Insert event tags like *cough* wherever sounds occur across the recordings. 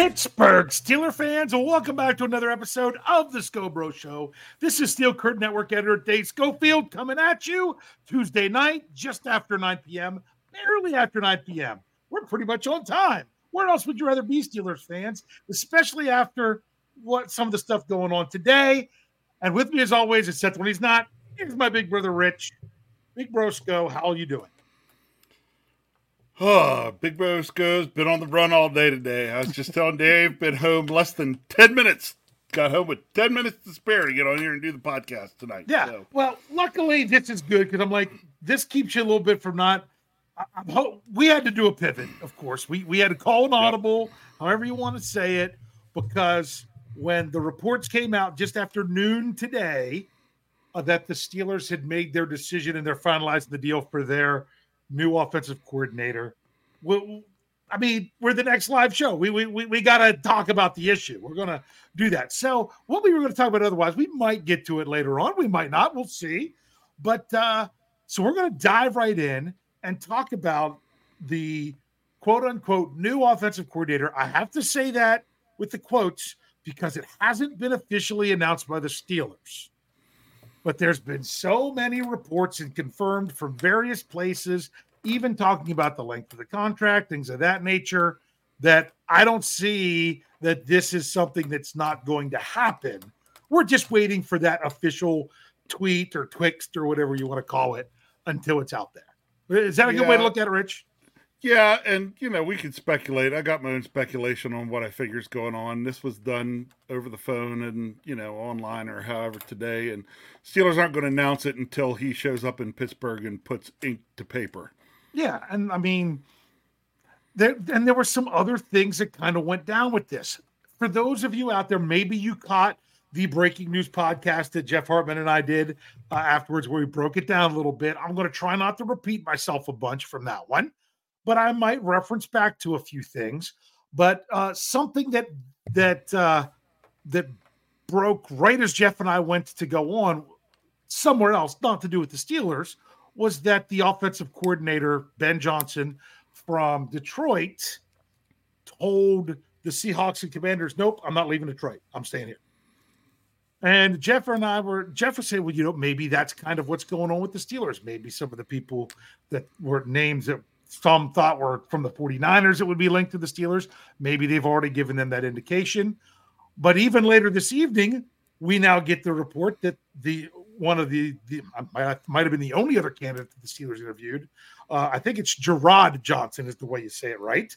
Pittsburgh Steeler fans, welcome back to another episode of the Scho Bro Show. This is Steel Curtain Network editor Dave Schofield coming at you Tuesday night, just after 9 p.m., barely after 9 p.m. We're pretty much on time. Where else would you rather be, Steelers fans, especially after what some of the stuff going on today? And with me, as always, except when he's not, here's my big brother Rich. Big Bro Scho, how are you doing? Oh, Big Bro Scho's been on the run all day today. I was just telling Dave, been home less than 10 minutes. Got home with 10 minutes to spare to get on here and do the podcast tonight. Yeah. So. Well, luckily, this is good because I'm like, this keeps you a little bit from not. I, I'm ho- we had to do a pivot, of course. We, we had to call an audible, however you want to say it, because when the reports came out just after noon today uh, that the Steelers had made their decision and they're finalizing the deal for their new offensive coordinator. We, I mean, we're the next live show. We we we, we got to talk about the issue. We're going to do that. So, what we were going to talk about otherwise, we might get to it later on. We might not. We'll see. But uh, so we're going to dive right in and talk about the quote unquote new offensive coordinator. I have to say that with the quotes because it hasn't been officially announced by the Steelers but there's been so many reports and confirmed from various places, even talking about the length of the contract, things of that nature, that I don't see that this is something that's not going to happen. We're just waiting for that official tweet or twixt or whatever you want to call it until it's out there. Is that a good way to look at it, Rich? Yeah, and you know we can speculate. I got my own speculation on what I figure is going on. This was done over the phone and you know online or however today, and Steelers aren't going to announce it until he shows up in Pittsburgh and puts ink to paper. Yeah, and I mean, there and there were some other things that kind of went down with this. For those of you out there, maybe you caught the breaking news podcast that Jeff Hartman and I did uh, afterwards, where we broke it down a little bit. I'm going to try not to repeat myself a bunch from that one but I might reference back to a few things. But uh, something that that uh, that broke right as Jeff and I went to go on somewhere else, not to do with the Steelers, was that the offensive coordinator Ben Johnson from Detroit told the Seahawks and Commanders, "Nope, I'm not leaving Detroit. I'm staying here." And Jeff and I were Jeff was saying, well, you know, maybe that's kind of what's going on with the Steelers. Maybe some of the people that were names that some thought were from the 49ers it would be linked to the Steelers. Maybe they've already given them that indication. But even later this evening, we now get the report that the one of the, the might have been the only other candidate that the Steelers interviewed. Uh, I think it's Gerard Johnson is the way you say it, right?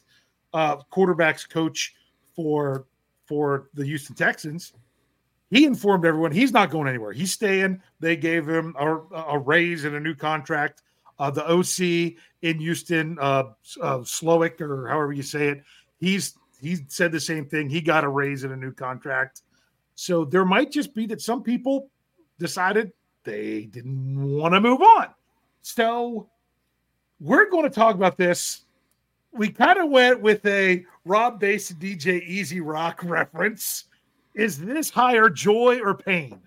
Uh, quarterbacks coach for for the Houston Texans. He informed everyone he's not going anywhere. He's staying. They gave him a, a raise and a new contract. Uh, the OC in Houston, uh, uh, Slowik or however you say it, he's he said the same thing. He got a raise and a new contract. So there might just be that some people decided they didn't want to move on. So we're going to talk about this. We kind of went with a Rob and DJ E-Z Rock *laughs* reference. Is this higher joy or pain?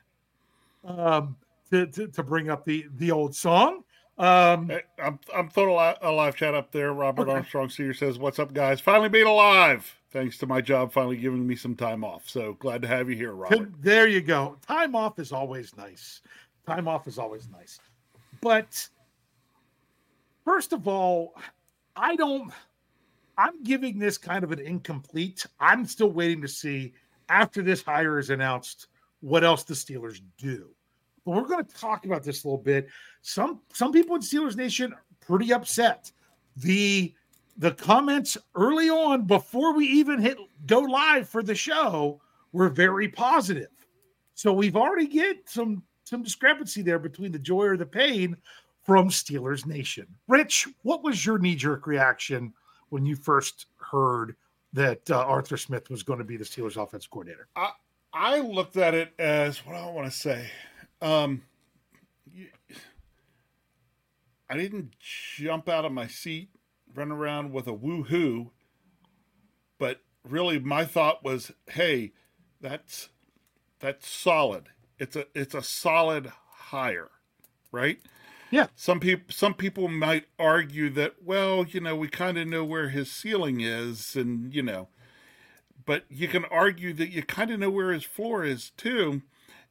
Um, to, to, to bring up the the old song. Um, I'm I'm throwing a live chat up there. Robert okay. Armstrong Senior says, "What's up, guys? Finally being alive, thanks to my job finally giving me some time off. So glad to have you here, Robert." There you go. Time off is always nice. Time off is always nice. But first of all, I don't. I'm giving this kind of an incomplete. I'm still waiting to see after this hire is announced what else the Steelers do. But we're going to talk about this a little bit. Some some people in Steelers Nation pretty upset. The the comments early on before we even hit go live for the show were very positive. So we've already get some some discrepancy there between the joy or the pain from Steelers Nation. Rich, what was your knee jerk reaction when you first heard that uh, Arthur Smith was going to be the Steelers offensive coordinator? I, I looked at it as what do I want to say. Um, I didn't jump out of my seat, run around with a woohoo, but really my thought was, hey, that's that's solid. It's a it's a solid hire, right? Yeah. Some people some people might argue that, well, you know, we kind of know where his ceiling is, and you know, but you can argue that you kind of know where his floor is too.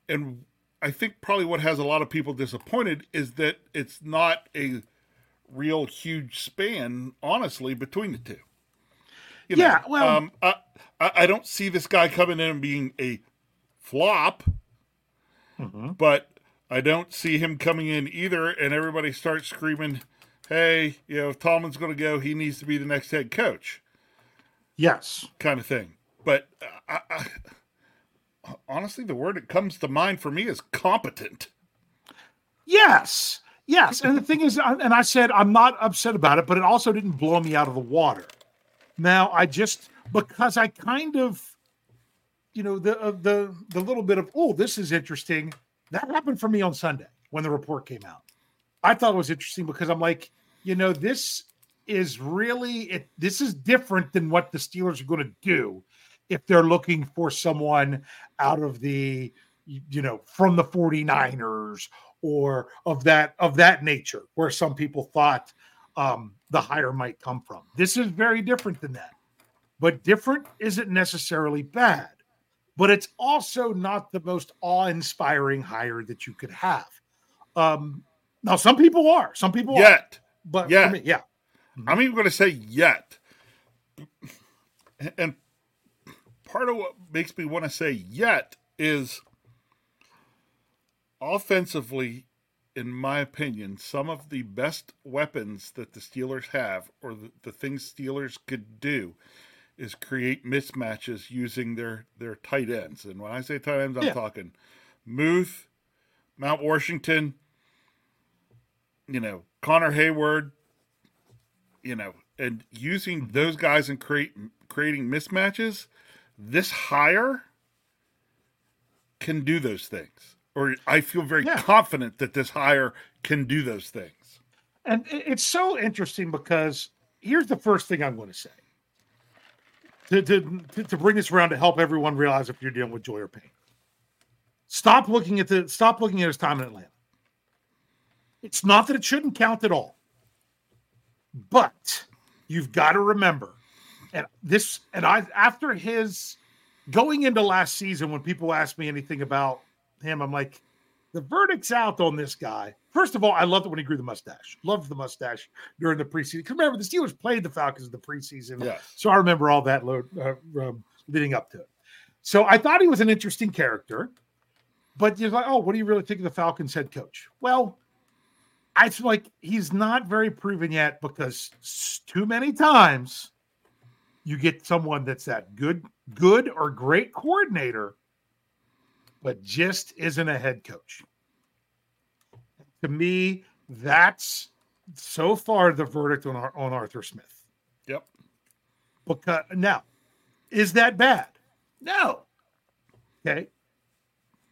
And I think probably what has a lot of people disappointed is that it's not a real huge span, honestly, between the two. You yeah, know, well, um, I, I don't see this guy coming in and being a flop, mm-hmm. but I don't see him coming in either, and everybody starts screaming, "Hey, you know, if Tomlin's going to go, he needs to be the next head coach." Yes, kind of thing. But I, I, honestly, the word that comes to mind for me is competent. Yes, yes, and the thing is, and I said I'm not upset about it, but it also didn't blow me out of the water. Now I just because I kind of, you know, the uh, the the little bit of oh, this is interesting that happened for me on Sunday when the report came out. I thought it was interesting because I'm like, you know, this is really it, this is different than what the Steelers are going to do if they're looking for someone out of the you know from the 49ers or of that of that nature where some people thought um, the hire might come from. This is very different than that. But different isn't necessarily bad but it's also not the most awe-inspiring hire that you could have. Um, now, some people are, some people yet, are, but yet. Me, yeah, mm-hmm. I'm even going to say yet, *clears throat* and part of what makes me want to say yet is offensively, in my opinion, some of the best weapons that the Steelers have, or the, the things Steelers could do, is create mismatches using their their tight ends. And when I say tight ends, I'm yeah. talking Muth, Mount Washington, you know, Connor Heyward, you know, and using those guys and create creating mismatches. This hire can do those things, or I feel very yeah. confident that this hire can do those things. And it's so interesting because here's the first thing I'm going to say to, to, to bring this around to help everyone realize if you're dealing with joy or pain. Stop looking at the stop looking at his time in Atlanta. It's not that it shouldn't count at all. But you've got to remember, and this and I after his going into last season, when people ask me anything about him, I'm like, the verdict's out on this guy. First of all, I loved it when he grew the mustache. Loved the mustache during the preseason. Because remember, the Steelers played the Falcons in the preseason. Yes. So I remember all that load, uh, um, leading up to it. So I thought he was an interesting character. But you're like, oh, what do you really think of the Falcons head coach? Well, I feel like he's not very proven yet because too many times you get someone that's that good, good or great coordinator, but just isn't a head coach to me, that's so far the verdict on on Arthur Smith. Yep. Because now, is that bad? No. Okay.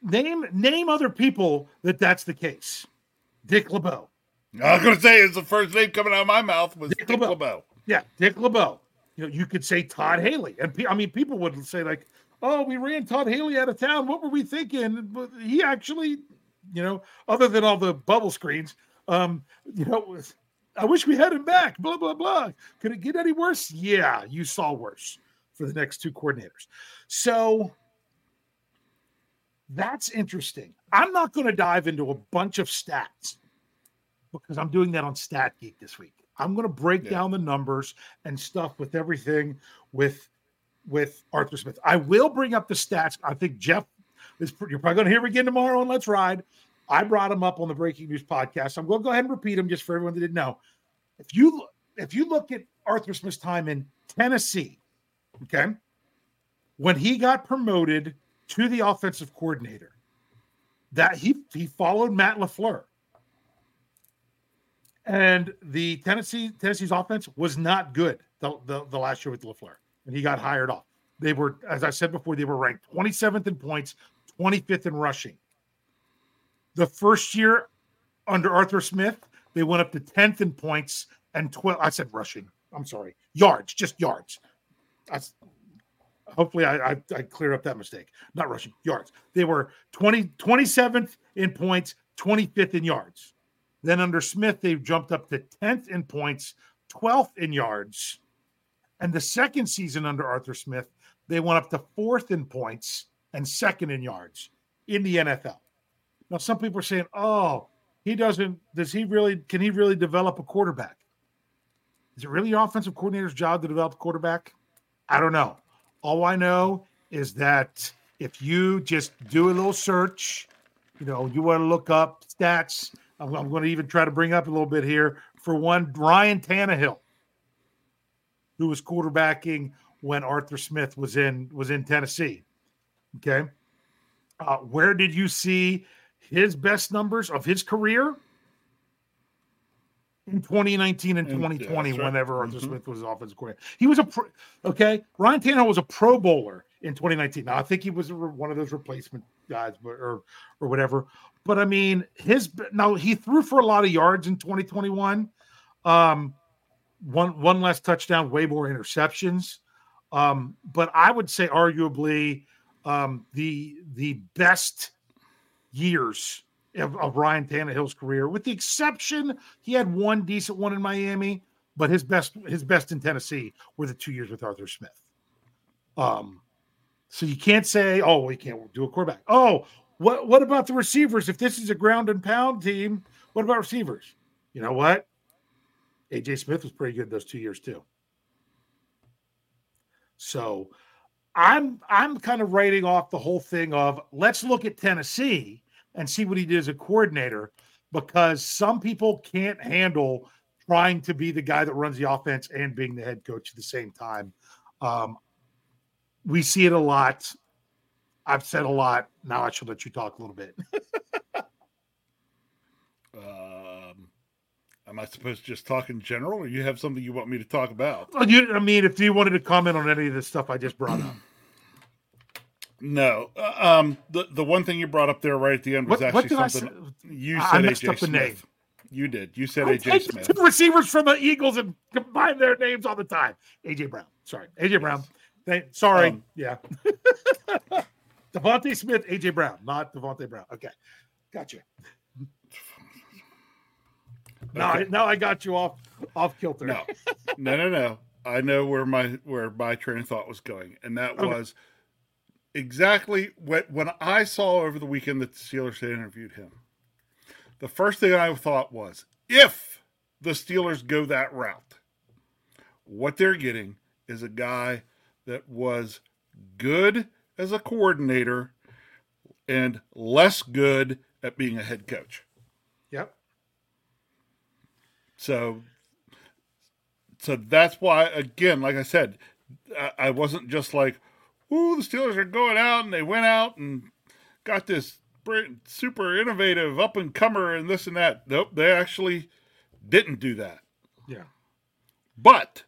Name name other people that that's the case. Dick LeBeau. I was going to say it's the first name coming out of my mouth was Dick, Dick LeBeau. LeBeau. Yeah, Dick LeBeau. You know, you could say Todd Haley, and I mean, people would say like, "Oh, we ran Todd Haley out of town. What were we thinking?" But he actually you know, other than all the bubble screens. Um, you know, I wish we had him back. Blah blah blah. Could it get any worse? Yeah, you saw worse for the next two coordinators. So that's interesting. I'm not going to dive into a bunch of stats because I'm doing that on Stat Geek this week. I'm going to break yeah. down the numbers and stuff with everything with with Arthur Smith. I will bring up the stats. I think Jeff is you're probably going to hear him again tomorrow on Let's Ride. I brought him up on the Breaking News podcast. I'm going to go ahead and repeat him just for everyone that didn't know. If you if you look at Arthur Smith's time in Tennessee, okay, when he got promoted to the offensive coordinator, that he he followed Matt LaFleur. And the Tennessee Tennessee's offense was not good the, the, the last year with LaFleur, and he got hired off. They were, as I said before, they were ranked 27th in points, 25th in rushing. The first year under Arthur Smith, they went up to 10th in points and 12. I said rushing. I'm sorry. Yards, just yards. That's hopefully I, I, I up that mistake. Not rushing, yards. They were 20, 27th in points, 25th in yards. Then under Smith, they've jumped up to 10th in points, 12th in yards. And the second season under Arthur Smith, they went up to fourth in points and second in yards in the NFL. Now, some people are saying, "Oh, he doesn't. Does he really? Can he really develop a quarterback? Is it really your offensive coordinator's job to develop a quarterback? I don't know. All I know is that if you just do a little search, you know, you want to look up stats. I'm, I'm going to even try to bring up a little bit here. For one, Ryan Tannehill, who was quarterbacking when Arthur Smith was in was in Tennessee. Okay, uh, where did you see his best numbers of his career? in 2019 and 2020, right. whenever Arthur mm-hmm. Smith was offensive coordinator. He was a pro, okay. Ryan Tannehill was a Pro Bowler in 2019. Now I think he was one of those replacement guys, but or or whatever. But I mean, his now he threw for a lot of yards in 2021. Um, one one less touchdown, way more interceptions. Um, but I would say arguably um, the the best years of, of Ryan Tannehill's career, with the exception he had one decent one in Miami, but his best his best in Tennessee were the two years with Arthur Smith. Um, so you can't say, oh, we can't do a quarterback. Oh, what what about the receivers? If this is a ground and pound team, what about receivers? You know what? AJ Smith was pretty good those two years too. So I'm I'm kind of writing off the whole thing of let's look at Tennessee and see what he did as a coordinator because some people can't handle trying to be the guy that runs the offense and being the head coach at the same time. Um, we see it a lot. I've said a lot. Now I should let you talk a little bit. *laughs* um, am I supposed to just talk in general, or you have something you want me to talk about? Well, you, I mean, if you wanted to comment on any of the stuff I just brought up. *clears throat* No, uh, um, the the one thing you brought up there right at the end was what, actually what something you said. I messed AJ up the Smith. name. You did. You said I AJ Smith. Two receivers from the Eagles and combine their names all the time. AJ Brown. Sorry, AJ Brown. They, sorry. Um, yeah. *laughs* DeVonta Smith, AJ Brown, not Devontae Brown. Okay, gotcha. Now, okay. I, now I got you off off kilter. No, no, no, no. I know where my where my train of thought was going, and that okay. was exactly what when I saw over the weekend that the Steelers had interviewed him. The first thing I thought was, if the Steelers go that route, what they're getting is a guy that was good as a coordinator and less good at being a head coach. Yep. So so that's why again, like I said, I wasn't just like, "Ooh, the Steelers are going out," and they went out and got this super innovative up and comer and this and that. Nope, they actually didn't do that. Yeah. But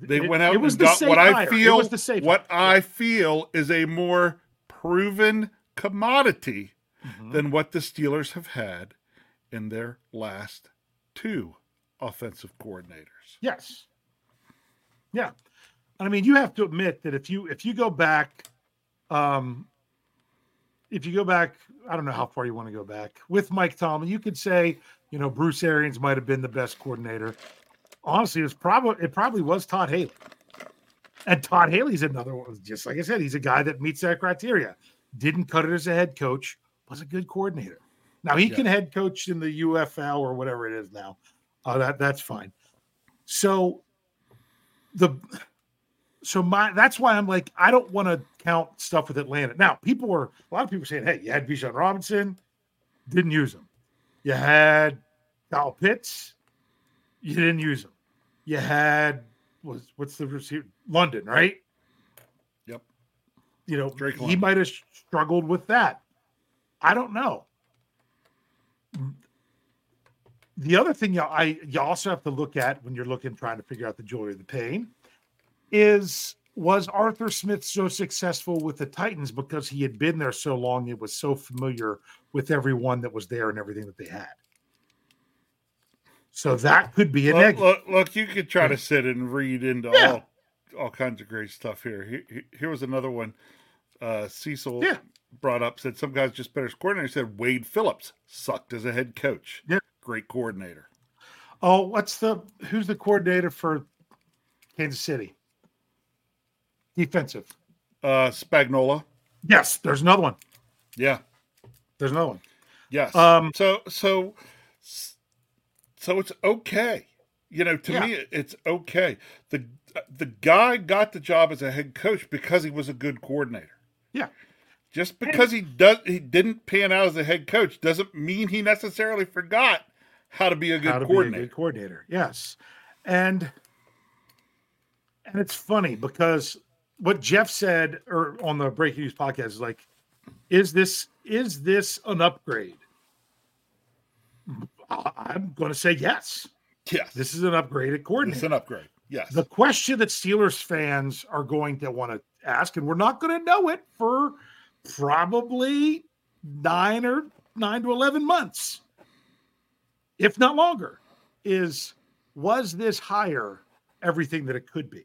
they it, went out and got what I feel what I feel is a more proven commodity mm-hmm. than what the Steelers have had in their last two offensive coordinators. Yes. Yeah. I mean, you have to admit that if you if you go back um if you go back, I don't know how far you want to go back with Mike Tomlin, you could say, you know, Bruce Arians might have been the best coordinator honestly, it was probably it probably was Todd Haley. And Todd Haley's another one, just like I said, he's a guy that meets that criteria. Didn't cut it as a head coach, was a good coordinator. Now he yeah. can head coach in the UFL or whatever it is now. Uh, that that's fine. So the so my that's why I'm like I don't want to count stuff with Atlanta. Now people were a lot of people saying, hey, you had Bijan Robinson, didn't use him. You had Kyle Pitts, you didn't use him. You had was what's the receiver London, right? Yep. You know, Drake he might have struggled with that. I don't know. The other thing you I you also have to look at when you're looking trying to figure out the joy of the pain is was Arthur Smith so successful with the Titans because he had been there so long it was so familiar with everyone that was there and everything that they had. So that could be a look, negative. Look, look, you could try to sit and read into yeah. all all kinds of great stuff here. Here, here was another one. Uh, Cecil yeah. brought up said some guys just better as coordinator. Said Wade Phillips sucked as a head coach. Yeah, great coordinator. Oh, what's the who's the coordinator for Kansas City? Defensive. Uh, Spagnuolo. Yes, there's another one. Yeah. There's another one. Yes. Um, so so so it's okay. You know, to Yeah. me, it's okay. the The guy got the job as a head coach because he was a good coordinator. Yeah. Just because he does he didn't pan out as a head coach doesn't mean he necessarily forgot how to be a good how to coordinator. be a good coordinator. Yes, and and it's funny because what Jeff said or on the Breaking News podcast is like, is this is this an upgrade? I'm going to say yes. yes, This is an upgraded it's coordinator. an upgrade. Yes, The question that Steelers fans are going to want to ask, and we're not going to know it for probably nine or nine to 11 months, if not longer, is was this hire everything that it could be?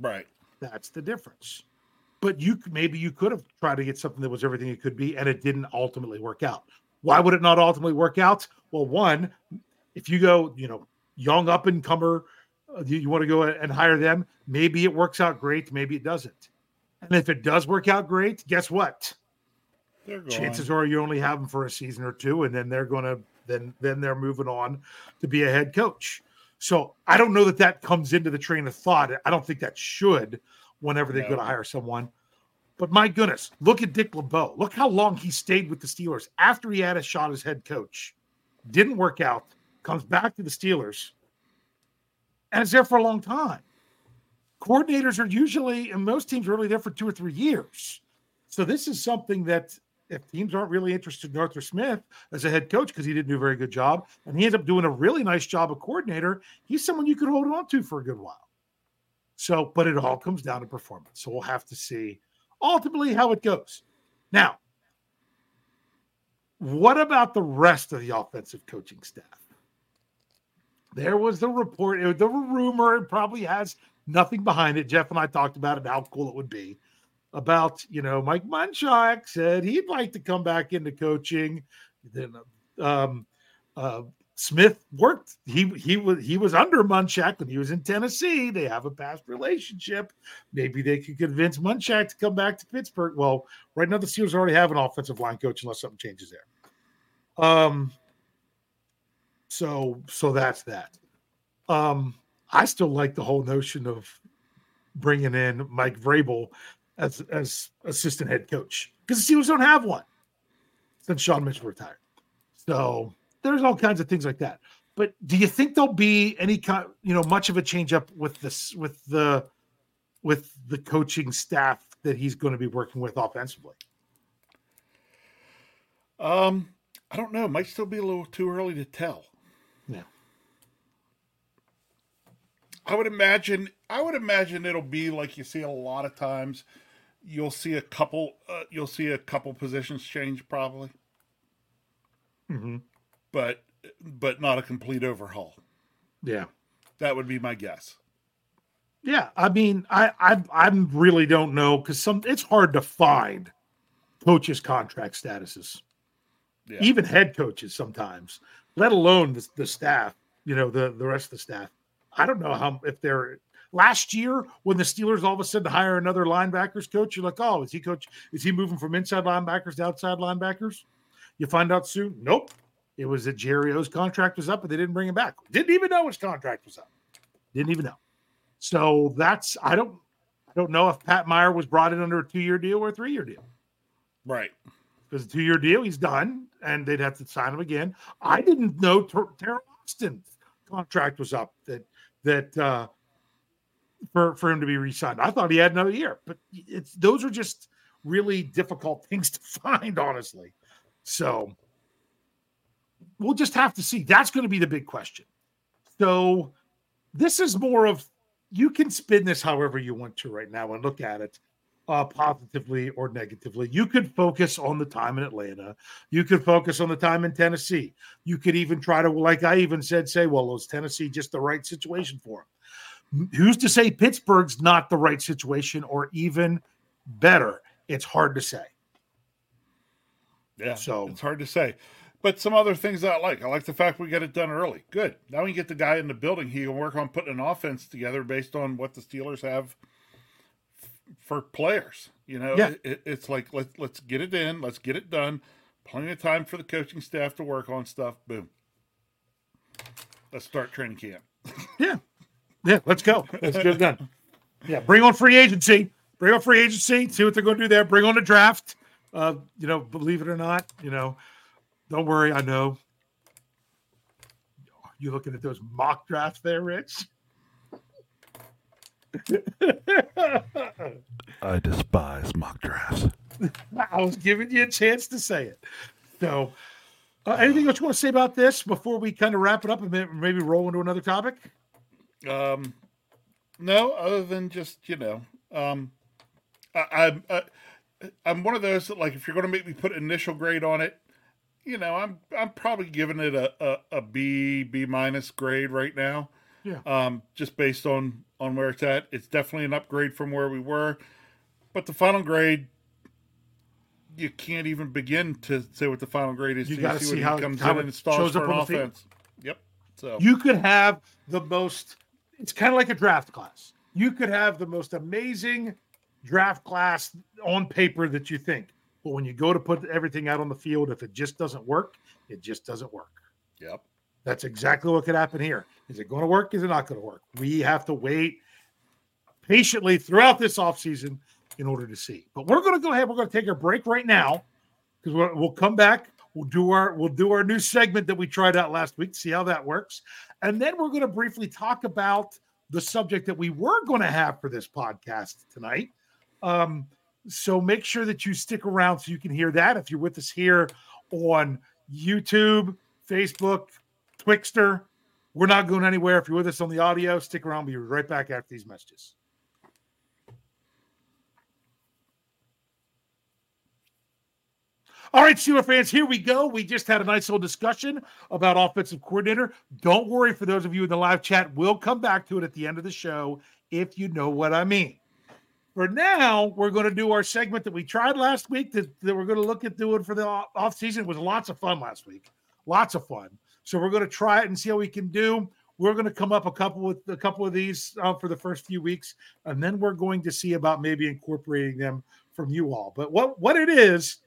right. That's the difference. But you maybe you could have tried to get something that was everything it could be, and it didn't ultimately work out. Why would it not ultimately work out? Well, one, if you go, you know, young up and comer, uh, you, you want to go and hire them. Maybe it works out great. Maybe it doesn't. And if it does work out great, guess what? Chances are you only have them for a season or two, and then they're going to then then they're moving on to be a head coach. So I don't know that that comes into the train of thought. I don't think that should whenever they're No. going to hire someone. But my goodness, look at Dick LeBeau. Look how long he stayed with the Steelers after he had a shot as head coach. Didn't work out. Comes back to the Steelers, and is there for a long time. Coordinators are usually, and most teams are only there for two or three years. So this is something that if teams aren't really interested in Arthur Smith as a head coach because he didn't do a very good job, and he ends up doing a really nice job of coordinator, he's someone you could hold on to for a good while. So, but it all comes down to performance. So we'll have to see ultimately how it goes. Now, what about the rest of the offensive coaching staff? There was the report, the rumor, it probably has nothing behind it. Jeff and I talked about it, how cool it would be about you know Mike Munchak said he'd like to come back into coaching. Then um, uh, Smith worked. He he was he was under Munchak when he was in Tennessee. They have a past relationship. Maybe they could convince Munchak to come back to Pittsburgh. Well, right now the Steelers already have an offensive line coach unless something changes there. Um. So so that's that. Um. I still like the whole notion of bringing in Mike Vrabel as as assistant head coach because the Steelers don't have one since Sean Mitchell retired. So there's all kinds of things like that. But do you think there'll be any kind, you know, much of a change up with this with the with the coaching staff that he's going to be working with offensively? Um, I don't know. Might still be a little too early to tell. Yeah. I would imagine. I would imagine it'll be like you see a lot of times. You'll see a couple. Uh, you'll see a couple positions change probably, Mm-hmm. But but not a complete overhaul. Yeah. That would be my guess. Yeah, I mean, I I I really don't know because some it's hard to find coaches' contract statuses, Yeah. even head coaches sometimes, let alone the, the staff. You know, the the rest of the staff. I don't know how if they're last year when the Steelers all of a sudden hire another linebackers coach. You're like, oh, is he coach? Is he moving from inside linebackers to outside linebackers? You find out soon. Nope. It was that Jerry O's contract was up, but they didn't bring him back. Didn't even know his contract was up. Didn't even know. So that's I don't I don't know if Pat Meyer was brought in under a two year deal or a three year deal. Right. Because a two year deal, he's done, and they'd have to sign him again. I didn't know Ter- Teryl Austin's contract was up. That that uh, for for him to be re-signed. I thought he had another year, but it's those are just really difficult *laughs* things to find, honestly. So we'll just have to see. That's going to be the big question. So this is more of you can spin this however you want to right now and look at it uh, positively or negatively. You could focus on the time in Atlanta. You could focus on the time in Tennessee. You could even try to, like I even said, say, well, was Tennessee just the right situation for him? Who's to say Pittsburgh's not the right situation or even better? It's hard to say. Yeah. So- it's hard to say. But some other things that I like. I like the fact we get it done early. Good. Now we get the guy in the building. He can work on putting an offense together based on what the Steelers have for players. You know, Yeah. it, it's like let's let's get it in, let's get it done. Plenty of time for the coaching staff to work on stuff. Boom. Let's start training camp. *laughs* Yeah. Yeah, let's go. Let's get it done. Yeah, bring on free agency. Bring on free agency. See what they're going to do there. Bring on the draft. Uh, you know, believe it or not, you know, don't worry. I know. You looking at those mock drafts there, Rich? *laughs* I despise mock drafts. *laughs* I was giving you a chance to say it. So, uh, anything else you want to say about this before we kind of wrap it up and maybe roll into another topic? Um, no, other than just you know, um, I, I'm I, I'm one of those that like if you're going to make me put initial grade on it, you know, I'm I'm probably giving it a a, a B B minus grade right now. Yeah. Um, just based on on where it's at, it's definitely an upgrade from where we were, but the final grade. You can't even begin to say what the final grade is. You gotta see see how he it- comes how in it and shows for up an on the field. offense. Yep. So You could have the most, it's kind of like a draft class. You could have the most amazing draft class on paper that you think. But when you go to put everything out on the field, if it just doesn't work, it just doesn't work. yep. That's exactly what could happen here. Is it going to work? Is it not going to work? We have to wait patiently throughout this offseason in order to see. But we're going to go ahead. We're going to take a break right now because we'll, we'll come back. We'll do our we'll do our new segment that we tried out last week. See how that works, and then we're going to briefly talk about the subject that we were going to have for this podcast tonight. Um, so make sure that you stick around so you can hear that. If you're with us here on YouTube, Facebook, Twixter, we're not going anywhere. If you're with us on the audio, stick around. We'll be right back after these messages. All right, Steeler fans, here we go. We just had a nice little discussion about offensive coordinator. Don't worry for those of you in the live chat. We'll come back to it at the end of the show if you know what I mean. For now, we're going to do our segment that we tried last week that, that we're going to look at doing for the off- season. It was lots of fun last week. Lots of fun. So we're going to try it and see how we can do. We're going to come up a couple with a couple of these uh, for the first few weeks, and then we're going to see about maybe incorporating them from you all. But what what it is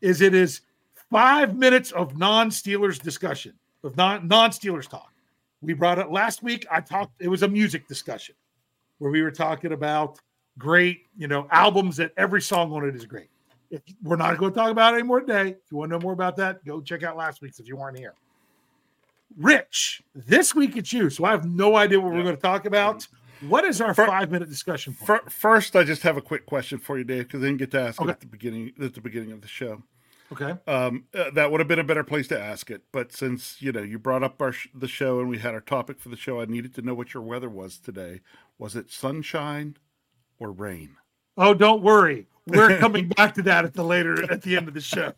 is it is five minutes of non-Steelers discussion of non non-Steelers talk. We brought it last week. I talked. It was a music discussion where we were talking about great, you know, albums that every song on it is great. If we're not going to talk about it anymore today, if you want to know more about that, go check out last week's if you weren't here. Rich, this week it's you, so I have no idea what we're going to talk about. What is our For- five-minute discussion point? First, I just have a quick question for you, Dave, because I didn't get to ask Okay. it at the beginning at the beginning of the show. okay, Um, uh, that would have been a better place to ask it, but since you know you brought up our sh- the show and we had our topic for the show, I needed to know what your weather was today. Was it sunshine or rain? Oh, don't worry. We're *laughs* coming back to that at the later at the end of the show.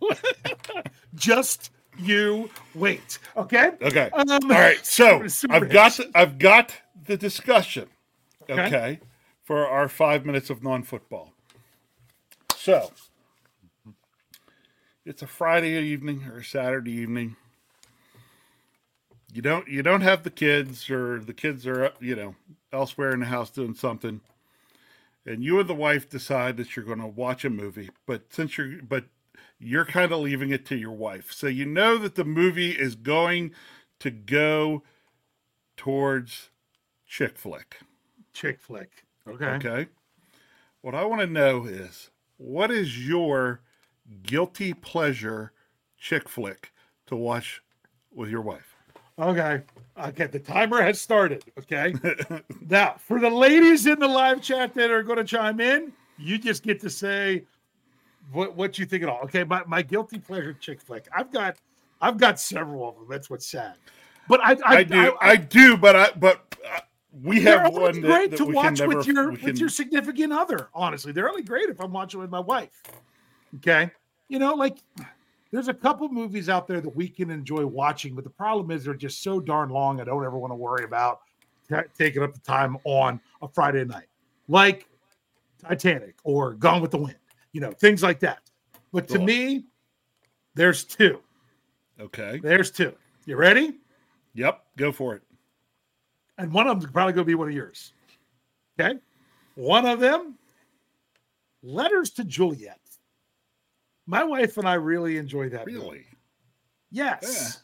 *laughs* Just you wait. Okay. Okay. Um, All right. So *laughs* I've got hits. I've got the discussion. Okay. Okay. For our five minutes of non-football. So it's a Friday evening or a Saturday evening. You don't you don't have the kids or the kids are up, you know elsewhere in the house doing something, and you and the wife decide that you're going to watch a movie. But since you're but you're kind of leaving it to your wife, so you know that the movie is going to go towards chick flick. Chick flick. Okay. Okay. What I want to know is what is your guilty pleasure chick flick to watch with your wife? Okay. Okay. The timer has started. Okay. now, for the ladies in the live chat that are going to chime in, you just get to say what what you think at all. Okay. My, my guilty pleasure chick flick. I've got I've got several of them. That's what's sad. But I I, I, do, I, do, but I but uh, we have one that, great that to we watch can never, with your we with your significant other. Honestly, they're only great if I'm watching with my wife. Okay, you know, like there's a couple movies out there that we can enjoy watching, but the problem is they're just so darn long. I don't ever want to worry about ta- taking up the time on a Friday night, like Titanic or Gone with the Wind. You know, things like that. But to me, there's two. Okay. There's two. You ready? Yep. Go for it. and one of them's probably going to be one of yours. Okay, one of them Letters to Juliet. My wife and I really enjoy that. movie. Really? Yes.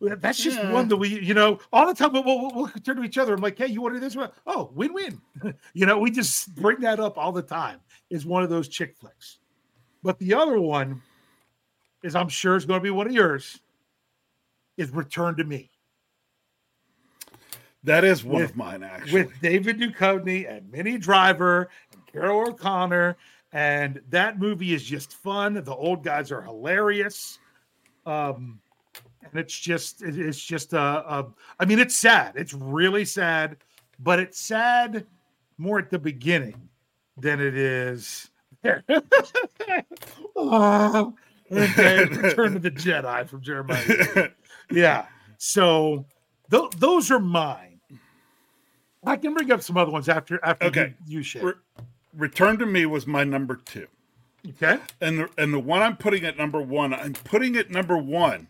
That's just Yeah. one that we, you know, all the time we'll, we'll, we'll turn to each other. I'm like, hey, you want to do this? one? Oh, win win. *laughs* you know, we just bring that up all the time. Is one of those chick flicks. But the other one is, I'm sure, is going to be one of yours. Is Return to Me That is one With- of mine, actually. with David Duchovny and Minnie Driver and Carroll O'Connor. And that movie is just fun. The old guys are hilarious. Um, and it's just, it- it's just, uh, uh, I mean, it's sad. It's really sad, but it's sad more at the beginning than it is. oh, *laughs* okay. Return to the Jedi from Jeremiah. yeah. So th- those are mine. I can bring up some other ones after after Okay. you, you share. Re- Return to Me was my number two. Okay. And the and the one I'm putting at number one, I'm putting it number one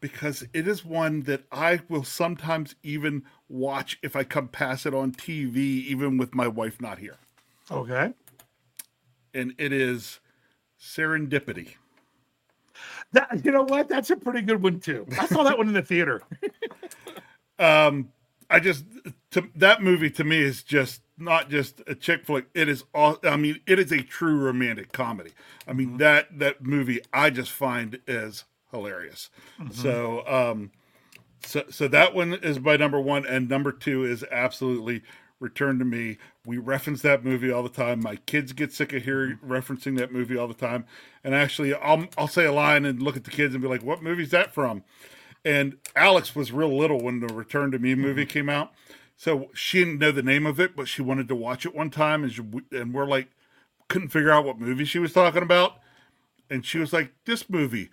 because it is one that I will sometimes even watch if I come past it on TV, even with my wife not here. Okay. And it is Serendipity. That you know what? That's a pretty good one too. I saw that one in the theater. *laughs* Um, I just to, that movie to me is just not just a chick flick. It is all. I mean, it is a true romantic comedy. I mean mm-hmm. that that movie I just find is hilarious. Mm-hmm. So um, so so that one is my number one, and number two is absolutely Return to Me. We reference that movie all the time. My kids get sick of hearing mm-hmm. referencing that movie all the time. And actually, I'll I'll say a line and look at the kids and be like, "What movie's that from?" And Alex was real little when the Return to Me mm-hmm. movie came out, so she didn't know the name of it, but she wanted to watch it one time, and she, and we're like, couldn't figure out what movie she was talking about, and she was like, "This movie."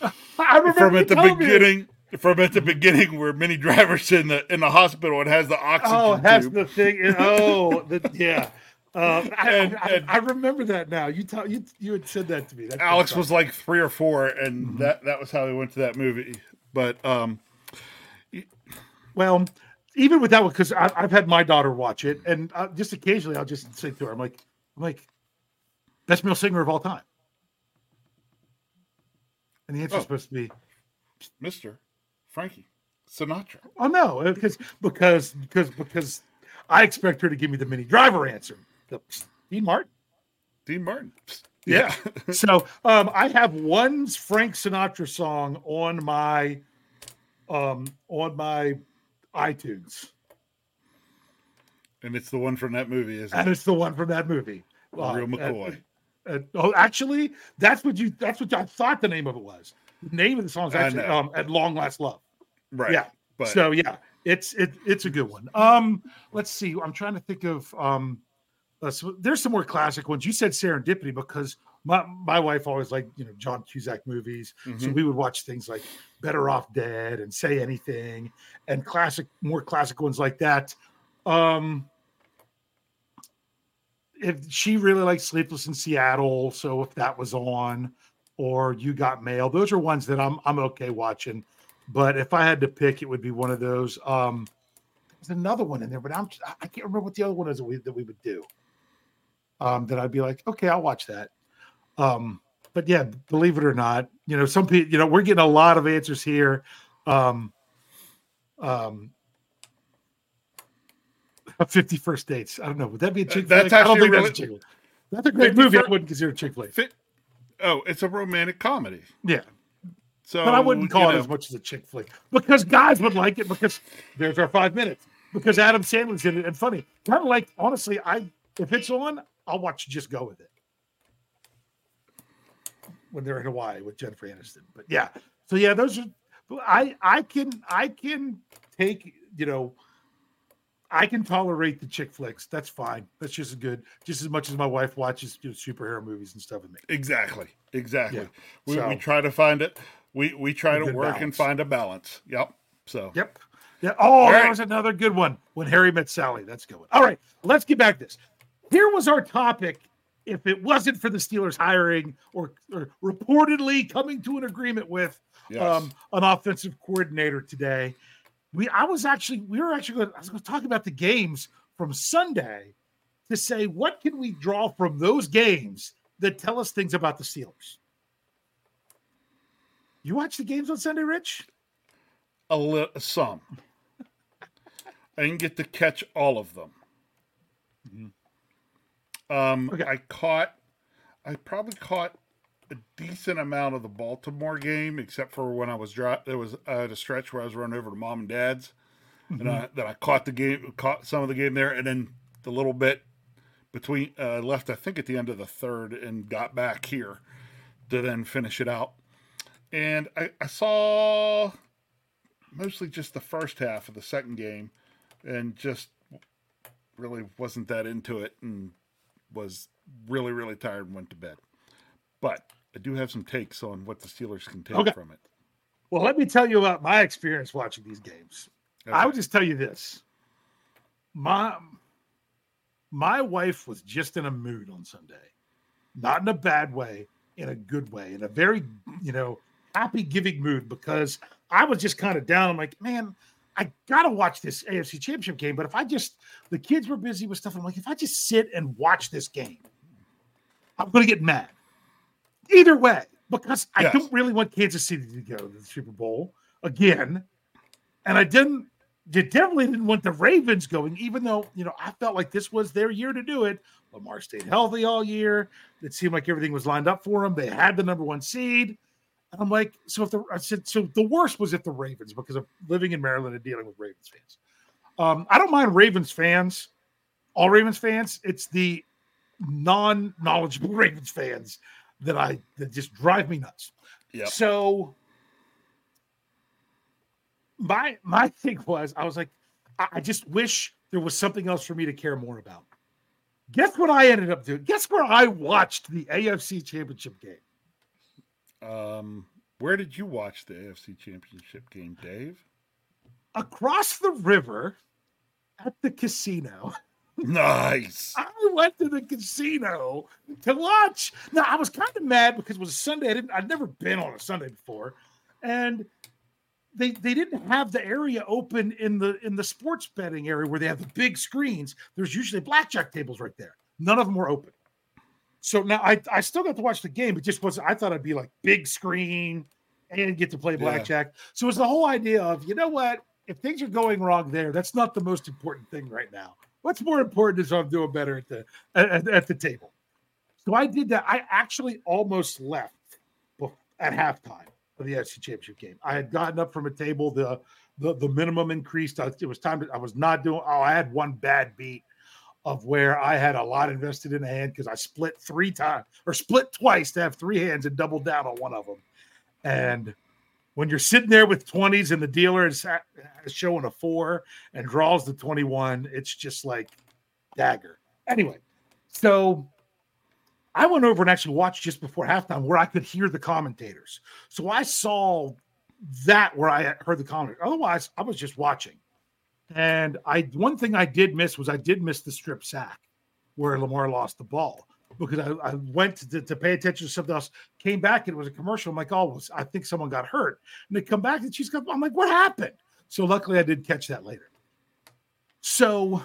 *laughs* I remember from at the telling me. beginning from at the beginning where Minnie Driver's in the in the hospital and has the oh, oxygen Oh, that's the thing. Oh, the, yeah. *laughs* Um, *laughs* I, And- I, and- I remember that now. You tell you you had said that to me. That's Alex was like three or four, and Mm-hmm. that that was how we went to that movie. But um, Well, even with that one, because I've had my daughter watch it, and uh, just occasionally I'll just say to her, "I'm like, I'm like, best male singer of all time," and the answer's Oh. supposed to be, Mister Frankie Sinatra. "Oh no," because because because because I expect her to give me the Minnie Driver answer. The, Dean Martin. Dean Martin. Yeah. *laughs* so um, I have one Frank Sinatra song on my um on my iTunes, and it's the one from that movie, isn't and it? it's the one from that movie. Real Uh, McCoy. uh, uh, oh, actually, that's what you that's what I thought the name of it was. The name of the song is actually um at long last love. right. yeah. But So yeah, it's it it's a good one. Um, let's see. I'm trying to think of um, uh, so there's some more classic ones. You said Serendipity because my my wife always liked you know John Cusack movies, so Mhm. we would watch things like Better Off Dead and Say Anything, and classic more classic ones like that. Um, if she really likes Sleepless in Seattle, so if that was on, or You Got Mail, those are ones that I'm I'm okay watching. But if I had to pick, it would be one of those. Um, there's another one in there, but I'm I can't remember what the other one is that we that we would do. Um, that I'd be like, okay, I'll watch that. Um, but yeah, believe it or not, you know, some people, you know, we're getting a lot of answers here. Um, um, *laughs* 51st dates. I don't know. Would that be a chick That's flick? I don't actually think really- that's a chick. That's a great movie. I wouldn't consider a chick flick. Fit, oh, it's a romantic comedy. Yeah. So, but I wouldn't call it know, as much as a chick flick because guys would like it because there's our five minutes because Adam Sandler's in it and funny. Kind of like honestly, I if it's on, I'll watch. Just go with it when they're in Hawaii with Jennifer Aniston. But yeah, so yeah, those are. I I can I can take you know. I can tolerate the chick flicks. That's fine. That's just as good, just as much as my wife watches you know, superhero movies and stuff with me. Exactly. Exactly. Yeah. We, So- we try to find it. We we try to work and find a balance. Yep. So Yep. Yeah. Oh, right. was another good one. When Harry met Sally. That's a good one. All right. Let's get back to this. Here was our topic. If it wasn't for the Steelers hiring or, or reportedly coming to an agreement with yes. um, an offensive coordinator today, we I was actually we were actually going I was going to talk about the games from Sunday to say what can we draw from those games that tell us things about the Steelers. You watch the games on Sunday, Rich? A li- some. I didn't get to catch all of them. Mm-hmm. Um, okay. I caught, I probably caught a decent amount of the Baltimore game, except for when I was dry, there was uh, a stretch where I was running over to mom and dad's, mm-hmm. and I, that I caught the game, caught some of the game there, and then the little bit between uh, left, I think at the end of the third, and got back here to then finish it out. And I, I saw mostly just the first half of the second game, and just really wasn't that into it, and was really really tired and went to bed. But I do have some takes on what the Steelers can take okay. from it. Well, let me tell you about my experience watching these games. Okay. I would just tell you this. My my wife was just in a mood on Sunday. Not in a bad way, in a good way, in a very, you know, happy giving mood because I was just kind of down. I'm like, man, I gotta watch this AFC championship game. But if I just the kids were busy with stuff, I'm like, if I just sit and watch this game, I'm gonna get mad. Either way, because I don't really want Kansas City to go to the Super Bowl again. And I didn't, you definitely didn't want the Ravens going, even though, you know, I felt like this was their year to do it. Lamar stayed healthy all year. It seemed like everything was lined up for them. They had the number one seed. I'm like, so if the I said so the worst was if the Ravens because of living in Maryland and dealing with Ravens fans. Um, I don't mind Ravens fans, all Ravens fans. It's the non-knowledgeable *laughs* Ravens fans that I that just drive me nuts. Yeah. So my my *laughs* thing was I was like, I, I just wish there was something else for me to care more about. Guess what I ended up doing? Guess where I watched the AFC Championship game? Um, where did you watch the AFC Championship game, Dave? Across the river at the casino. Nice. *laughs* I went to the casino to watch. Now I was kind of mad because it was a Sunday. I didn't. I'd never been on a Sunday before, and they they didn't have the area open in the in the sports betting area where they have the big screens. There's usually blackjack tables right there. None of them were open. So now I I still got to watch the game. It just wasn't. I thought I'd be like big screen and get to play blackjack. Yeah. So it's the whole idea of you know what if things are going wrong there, that's not the most important thing right now. What's more important is I'm doing better at the at, at the table. So I did that. I actually almost left at halftime of the AFC Championship game. I had gotten up from a table. The the, the minimum increased. It was time to. I was not doing. Oh, I had one bad beat of where I had a lot invested in a hand because I split three times or split twice to have three hands and doubled down on one of them. And when you're sitting there with 20s and the dealer is showing a four and draws the 21, it's just like dagger. Anyway, so I went over and actually watched just before halftime where I could hear the commentators. So I saw that where I heard the comment. Otherwise, I was just watching. And I one thing I did miss was I did miss the strip sack where Lamar lost the ball because I, I went to, to, pay attention to something else, came back and it was a commercial. I'm like, oh, I think someone got hurt. And they come back and she's got, I'm like, what happened? So luckily I did catch that later. So,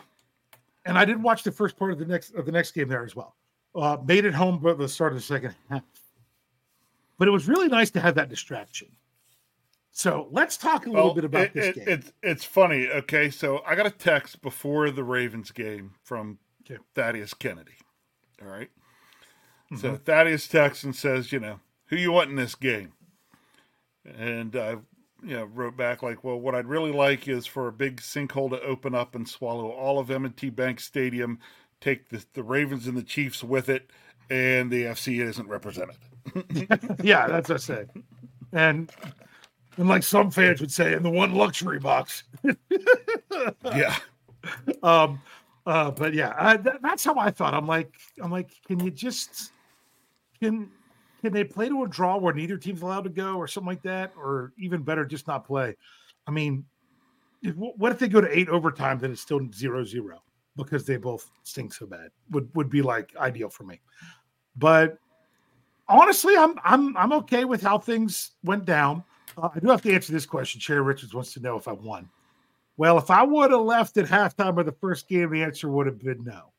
and I didn't watch the first part of the next of the next game there as well. Uh, made it home by the start of the second half. But it was really nice to have that distraction. So let's talk a little well, bit about it, this it, game. It's it's funny. Okay, so I got a text before the Ravens game from okay. Thaddeus Kennedy. All right? mm-hmm. So Thaddeus texts and says, you know, who you want in this game? And I, you know, wrote back like, well, what I'd really like is for a big sinkhole to open up and swallow all of M&T Bank Stadium, take the, the Ravens and the Chiefs with it, and the AFC isn't represented. *laughs* yeah, that's what I say. And and like some fans would say, in the one luxury box. *laughs* yeah. Um, uh, but yeah, uh, th- that's how I thought. I'm like, I'm like, can you just can can they play to a draw where neither team's allowed to go, or something like that, or even better, just not play? I mean, if, what if they go to eight overtime, then it's still zero zero because they both stink so bad? Would would be like ideal for me. But honestly, I'm I'm I'm okay with how things went down. Uh, I do have to answer this question. Sherry Richards wants to know if I won. Well, if I would have left at halftime of the first game, the answer would have been no.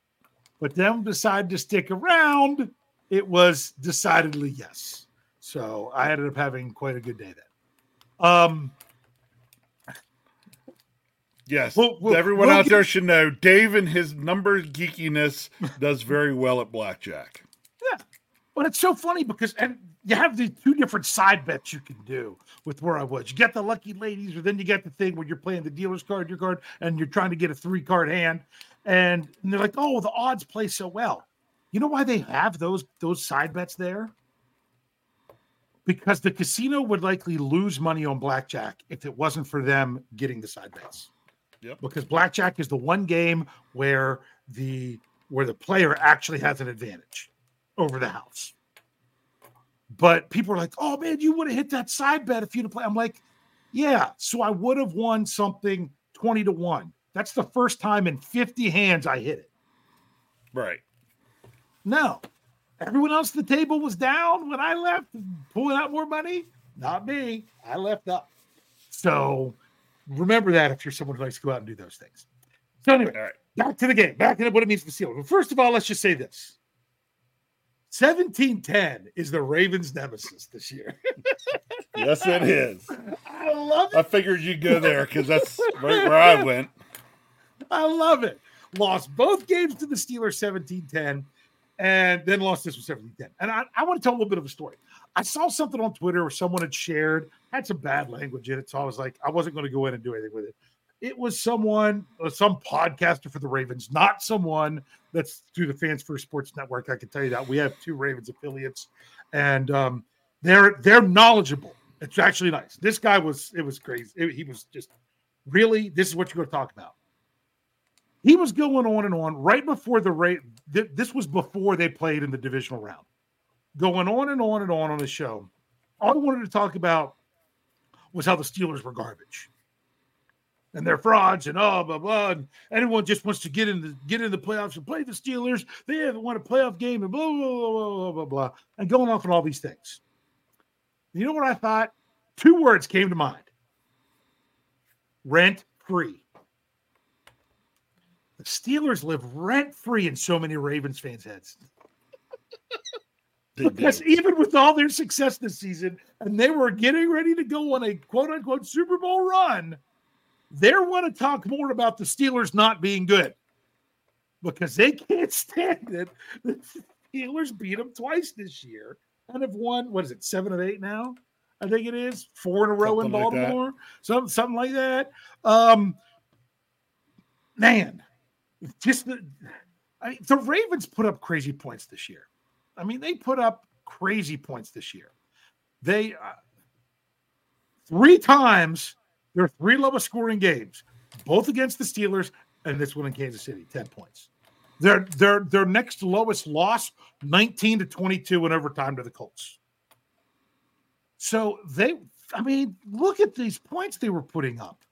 but them decide to stick around, it was decidedly yes. So I ended up having quite a good day then. Um, Yes, We'll- we'll- everyone we'll out get- there should know Dave and his number geekiness does very well at blackjack. Yeah. But it's so funny because and you have the two different side bets you can do with where I was. You get the lucky ladies, or then you get the thing where you're playing the dealer's card, your card, and you're trying to get a three card hand. And, and they're like, oh, the odds play so well. You know why they have those those side bets there? Because the casino would likely lose money on blackjack if it wasn't for them getting the side bets. Yep. Because blackjack is the one game where the where the player actually has an advantage over the house. But people are like, "Oh man, you would have hit that side bet if you'd have played." I'm like, "Yeah, so I would have won something twenty to one. That's the first time in 50 hands I hit it. Right. No, everyone else at the table was down when I left, pulling out more money. Not me. I left up. So remember that if you're someone who likes to go out and do those things. So anyway, All right. back to the game, back to what it means for Steelers. But first of all, let's just say this. 1710 is the Ravens' nemesis this year. *laughs* Yes, it is. I love it. I figured you'd go there because that's right where I went. *laughs* I love it. Lost both games to the Steelers 17 10 and then lost this one 17 10. And I, I want to tell a little bit of a story. I saw something on Twitter where someone had shared, had some bad language in it. So I was like, I wasn't going to go in and do anything with it. It was someone, uh, some podcaster for the Ravens, not someone that's through the Fans First Sports Network. I can tell you that we have two Ravens affiliates, and um, they're they're knowledgeable. It's actually nice. This guy was it was crazy. It- he was just really. This is what you're going to talk about. He was going on and on right before the rate. Th- this was before they played in the divisional round, going on and on and on on the show. All I wanted to talk about was how the Steelers were garbage and they're frauds and oh blah blah. And anyone just wants to get in the get in the playoffs and play the Steelers. They haven't won a playoff game and blah blah blah blah blah blah, blah and going off on all these things. You know what I thought? Two words came to mind: rent free. The Steelers live rent free in so many Ravens fans' heads. *laughs* Because even with all their success this season, and they were getting ready to go on a quote unquote Super Bowl run, they want to talk more about the Steelers not being good because they can't *laughs* stand it. The Steelers beat them twice this year and have won, what is it, seven of eight now? I think it is four in a row in Something like that. Baltimore, something, something like that. Um, man, just the, I mean, the Ravens put up crazy points this year. I mean, they put up crazy points this year. They uh, three times their three lowest scoring games, both against the Steelers and this one in Kansas City, 10 points. Their their their next lowest loss, 19 to 22 in overtime to the Colts. So they, I mean, look at these points they were putting up.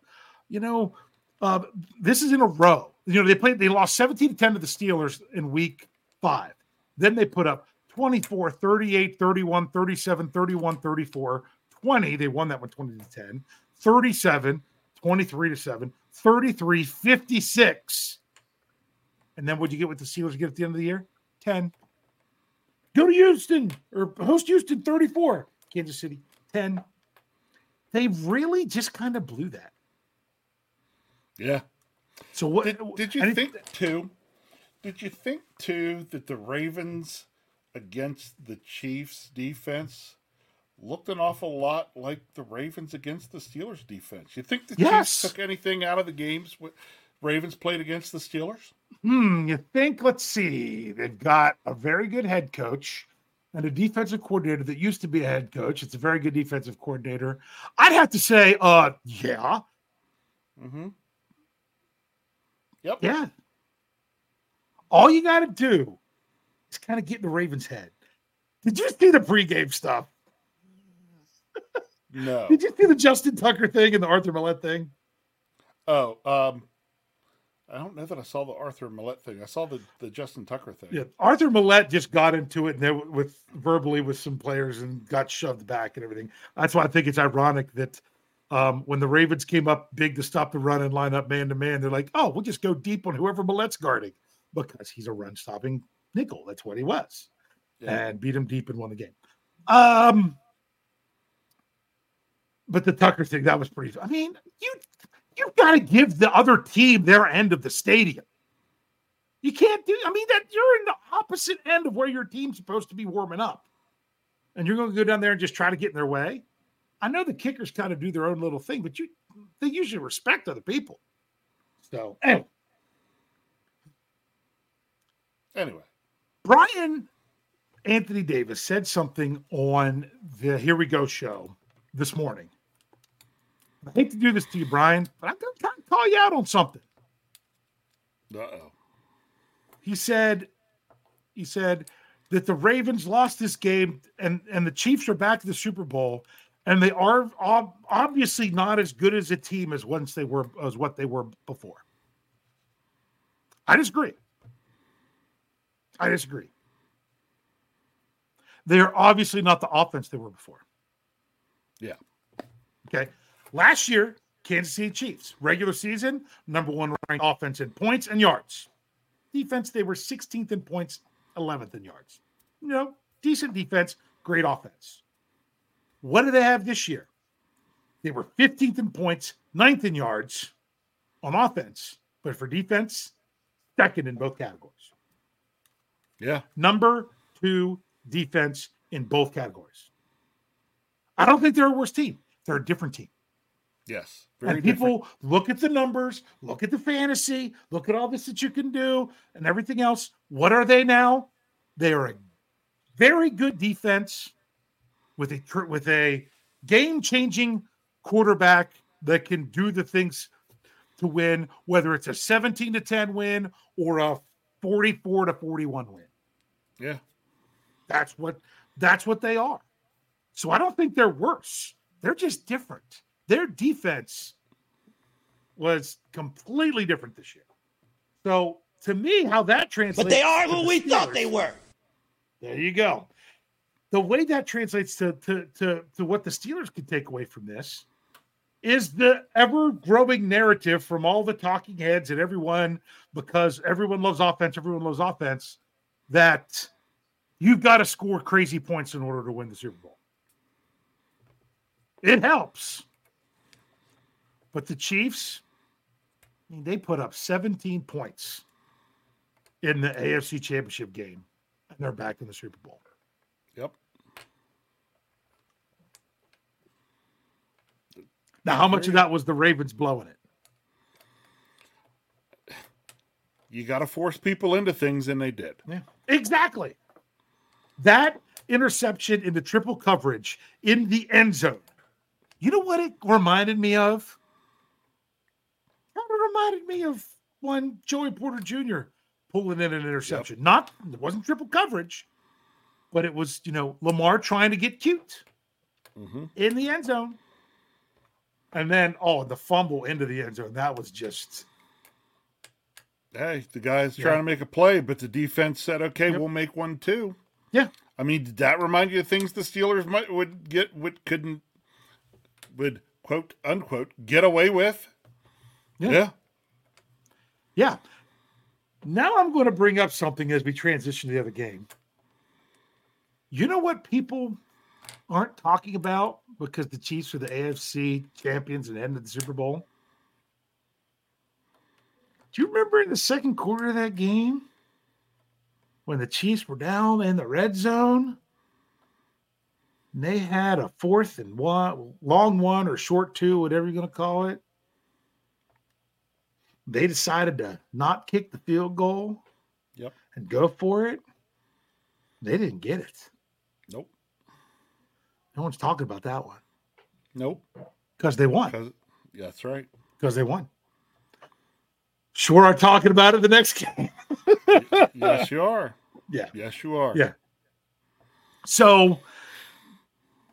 You know, uh, this is in a row. You know, they played, they lost 17 to 10 to the Steelers in week five. Then they put up 24, 38, 31, 37, 31, 34, 20. They won that one 20 to 10, 37, 23 to 7, 33, 56. And then what'd you get with the Steelers get at the end of the year? 10. Go to Houston or host Houston 34. Kansas City 10. They really just kind of blew that. Yeah. So what Did, did you think too? Did you think too that the Ravens against the Chiefs defense looked an awful lot like the Ravens against the Steelers defense? You think the Yes. Chiefs took anything out of the games Ravens played against the Steelers? Hmm, you think, let's see, they've got a very good head coach and a defensive coordinator that used to be a head coach. It's a very good defensive coordinator. I'd have to say, uh, yeah, Mm-hmm. Yep. yeah. All you got to do is kind of get in the Ravens' head. Did you see the pregame stuff? No. *laughs* Did you see the Justin Tucker thing and the Arthur Maulet thing? Oh, um, I don't know that I saw the Arthur Maulet thing. I saw the, the Justin Tucker thing. Yeah, Arthur Maulet just got into it and there with verbally with some players and got shoved back and everything. That's why I think it's ironic that um, when the Ravens came up big to stop the run and line up man to man, they're like, "Oh, we'll just go deep on whoever Maulet's guarding." because he's a run stopping nickel. That's what he was. Yeah. And beat him deep and won the game. Um, but the Tucker thing, that was pretty. I mean, you you've got to give the other team their end of the stadium. You can't do. I mean, that you're in the opposite end of where your team's supposed to be warming up, and you're going to go down there and just try to get in their way. I know the kickers kind of do their own little thing, but you they usually respect other people. So anyway, Anyway, Brian Anthony Davis said something on the Here We Go show this morning. I hate to do this to you, Brian, but I'm going to call you out on something. uh oh. He said, he said that the Ravens lost this game and and the Chiefs are back to the Super Bowl, and they are ob- obviously not as good as a team as once they were as what they were before. I disagree. I disagree. They are obviously not the offense they were before. Yeah. Okay. Last year, Kansas City Chiefs, regular season, number one ranked offense in points and yards. Defense, they were 16th in points, 11th in yards. You know, decent defense, great offense. What do they have this year? They were 15th in points, 9th in yards on offense, but for defense, second in both categories. Yeah. Number two defense in both categories. I don't think they're a worse team. They're a different team. Yes. and people look at the numbers, look at the fantasy, look at all this that you can do and everything else. What are they now? They are a very good defense with a with a game-changing quarterback that can do the things to win, whether it's a 17 to 10 win or a 44 to 41 win. Yeah. That's what that's what they are. So I don't think they're worse. They're just different. Their defense was completely different this year. So to me, how that translates, But they are who we thought they were. There you go. The way that translates to to to to what the Steelers could take away from this is the ever growing narrative from all the talking heads and everyone because everyone loves offense, everyone loves offense that you've got to score crazy points in order to win the Super Bowl. It helps. But the Chiefs, I mean, they put up 17 points in the AFC Championship game, and they're back in the Super Bowl. Yep. Now, how much of that was the Ravens blowing it? You got to force people into things, and they did. Yeah, exactly. That interception in the triple coverage in the end zone. You know what it reminded me of? Reminded me of when Joey Porter Jr. pulling in an interception. Not it wasn't triple coverage, but it was you know Lamar trying to get cute hmm in the end zone, and then oh the fumble into the end zone. That was just Hey, the guy's Yeah. trying to make a play, but the defense said, "Okay, Yep. we'll make one too." Yeah. I mean, did that remind you of things the Steelers might would get would couldn't would quote unquote get away with? Yeah. yeah. Yeah. Now I'm going to bring up something as we transition to the other game. You know what people aren't talking about because the Chiefs are the AFC champions and ended the Super Bowl? Do you remember in the second quarter of that game when the Chiefs were down in the red zone? And they had a fourth and one, long one or short two, whatever you're going to call it they decided to not kick the field goal Yep. and go for it. They didn't get it. Nope. No one's talking about that one Nope. because they won. yeah, that's right. Because they won. Sure are talking about it the next *laughs* game. Yes, you are. Yeah. Yes, you are. Yeah. So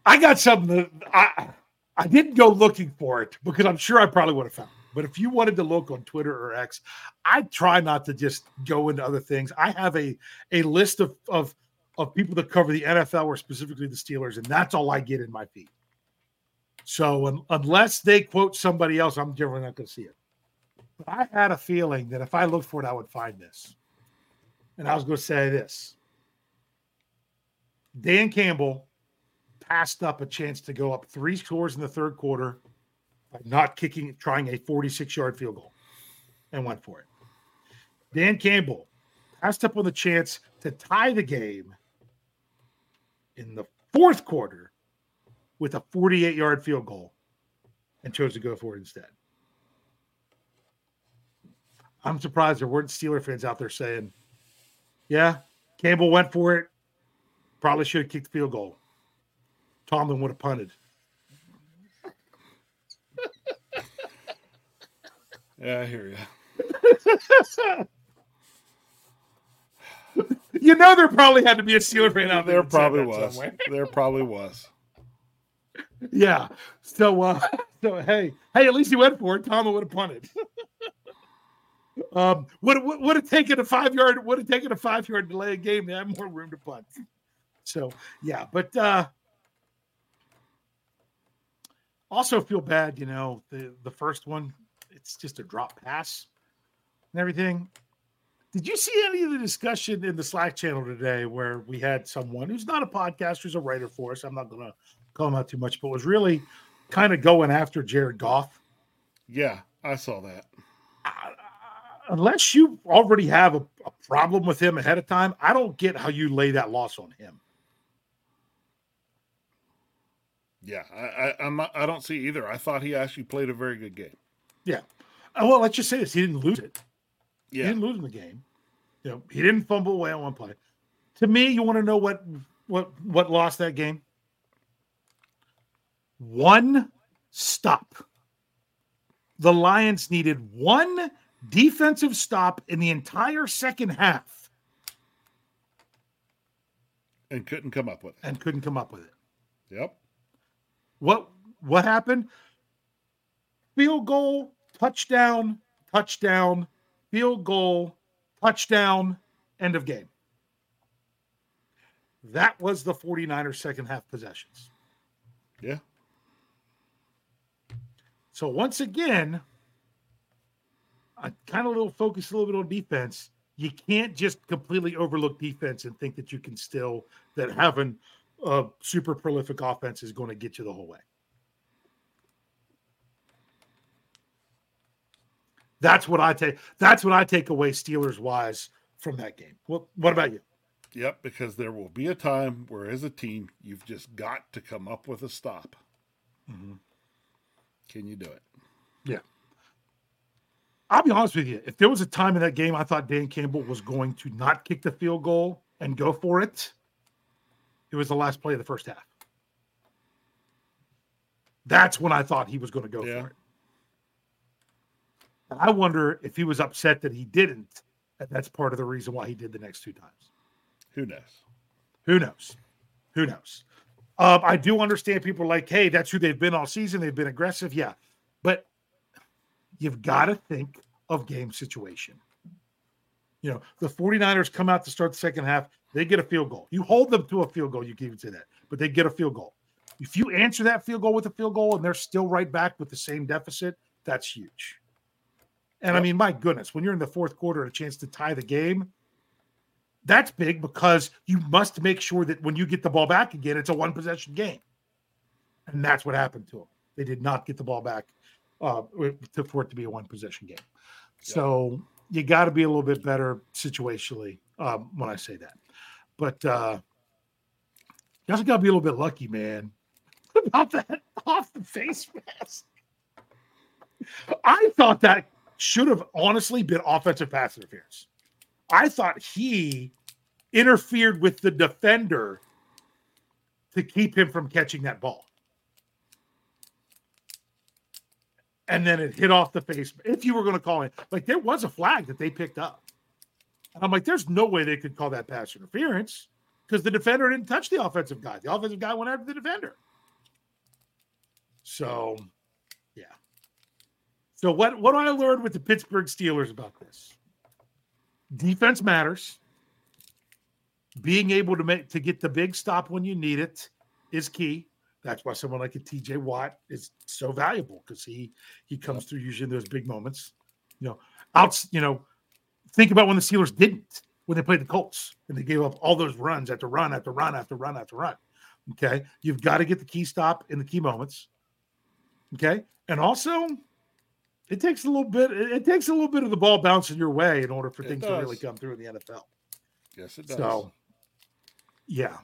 I got something that I I didn't go looking for it because I'm sure I probably would have found. But if you wanted to look on Twitter or X, I try not to just go into other things. I have a a list of of of people that cover the NFL or specifically the Steelers, and that's all I get in my feed. So un- unless they quote somebody else, I'm generally not going to see it. But I had a feeling that if I looked for it, I would find this. And I was going to say this Dan Campbell passed up a chance to go up three scores in the third quarter by not kicking, trying a 46 yard field goal and went for it. Dan Campbell passed up on the chance to tie the game in the fourth quarter with a 48 yard field goal and chose to go for it instead. I'm surprised there weren't Steeler fans out there saying, yeah, Campbell went for it. Probably should have kicked the field goal. Tomlin would have punted. Yeah, I hear you. you know, there probably had to be a Steeler fan out there. There probably was. *laughs* There probably was. Yeah. So, uh, so hey, hey, at least he went for it. Tomlin would have punted. Um, would would have taken a five yard would have taken a five yard delay a game to have more room to punt. So yeah, but uh, also feel bad. You know, the the first one, it's just a drop pass and everything. Did you see any of the discussion in the Slack channel today where we had someone who's not a podcaster, who's a writer for us? I'm not going to call him out too much, but was really kind of going after Jared Goff. Yeah, I saw that uh, unless you already have a, a, problem with him ahead of time, I don't get how you lay that loss on him. Yeah, I, I, I'm not, I don't see either. I thought he actually played a very good game. Yeah. Uh, well, let's just say this: he didn't lose it. Yeah. He didn't lose in the game. You know, he didn't fumble away on one play. To me, you want to know what what what lost that game? One stop. The Lions needed one defensive stop in the entire second half. And couldn't come up with it. And couldn't come up with it. Yep. What what happened? Field goal, touchdown, touchdown, field goal, touchdown, end of game. That was the 49ers second half possessions. Yeah. So once again, I kind of little focus a little bit on defense. You can't just completely overlook defense and think that you can still that having a super prolific offense is going to get you the whole way. That's what I take. That's what I take away Steelers wise from that game. Well, what about you? Yep, because there will be a time where, as a team, you've just got to come up with a stop. Mm-hmm. Can you do it? Yeah. I'll be honest with you. If there was a time in that game I thought Dan Campbell was going to not kick the field goal and go for it, it was the last play of the first half. That's when I thought he was going to go yeah. for it. And I wonder if he was upset that he didn't, and that's part of the reason why he did the next two times. Who knows? Who knows? Who knows? Um, I do understand people like, hey, that's who they've been all season. They've been aggressive. Yeah. But you've got to think of game situation. You know, the 49ers come out to start the second half, they get a field goal. You hold them to a field goal, you can even say that, but they get a field goal. If you answer that field goal with a field goal and they're still right back with the same deficit, that's huge. And yep. I mean, my goodness, when you're in the fourth quarter a chance to tie the game, that's big because you must make sure that when you get the ball back again, it's a one possession game. And that's what happened to them. They did not get the ball back uh, for it to be a one possession game. So you got to be a little bit better situationally um, when I say that. But uh, you also got to be a little bit lucky, man, *laughs* about that off the face mask. I thought that should have honestly been offensive pass interference. I thought he interfered with the defender to keep him from catching that ball. and then it hit off the face. If you were going to call it, like there was a flag that they picked up. And I'm like, there's no way they could call that pass interference because the defender didn't touch the offensive guy. The offensive guy went after the defender. So. So what what do I learned with the Pittsburgh Steelers about this? Defense matters. Being able to make to get the big stop when you need it is key. That's why someone like a TJ Watt is so valuable because he he comes through usually in those big moments. You know, outs. You know, think about when the Steelers didn't. when they played the Colts and they gave up all those runs after run after run after run after run. Okay. You've got to get the key stop in the key moments. Okay. And also, it takes a little bit, it, takes a little bit of the ball bouncing your way in order for It things to really come through in the NFL. Yes, it does. So, yeah.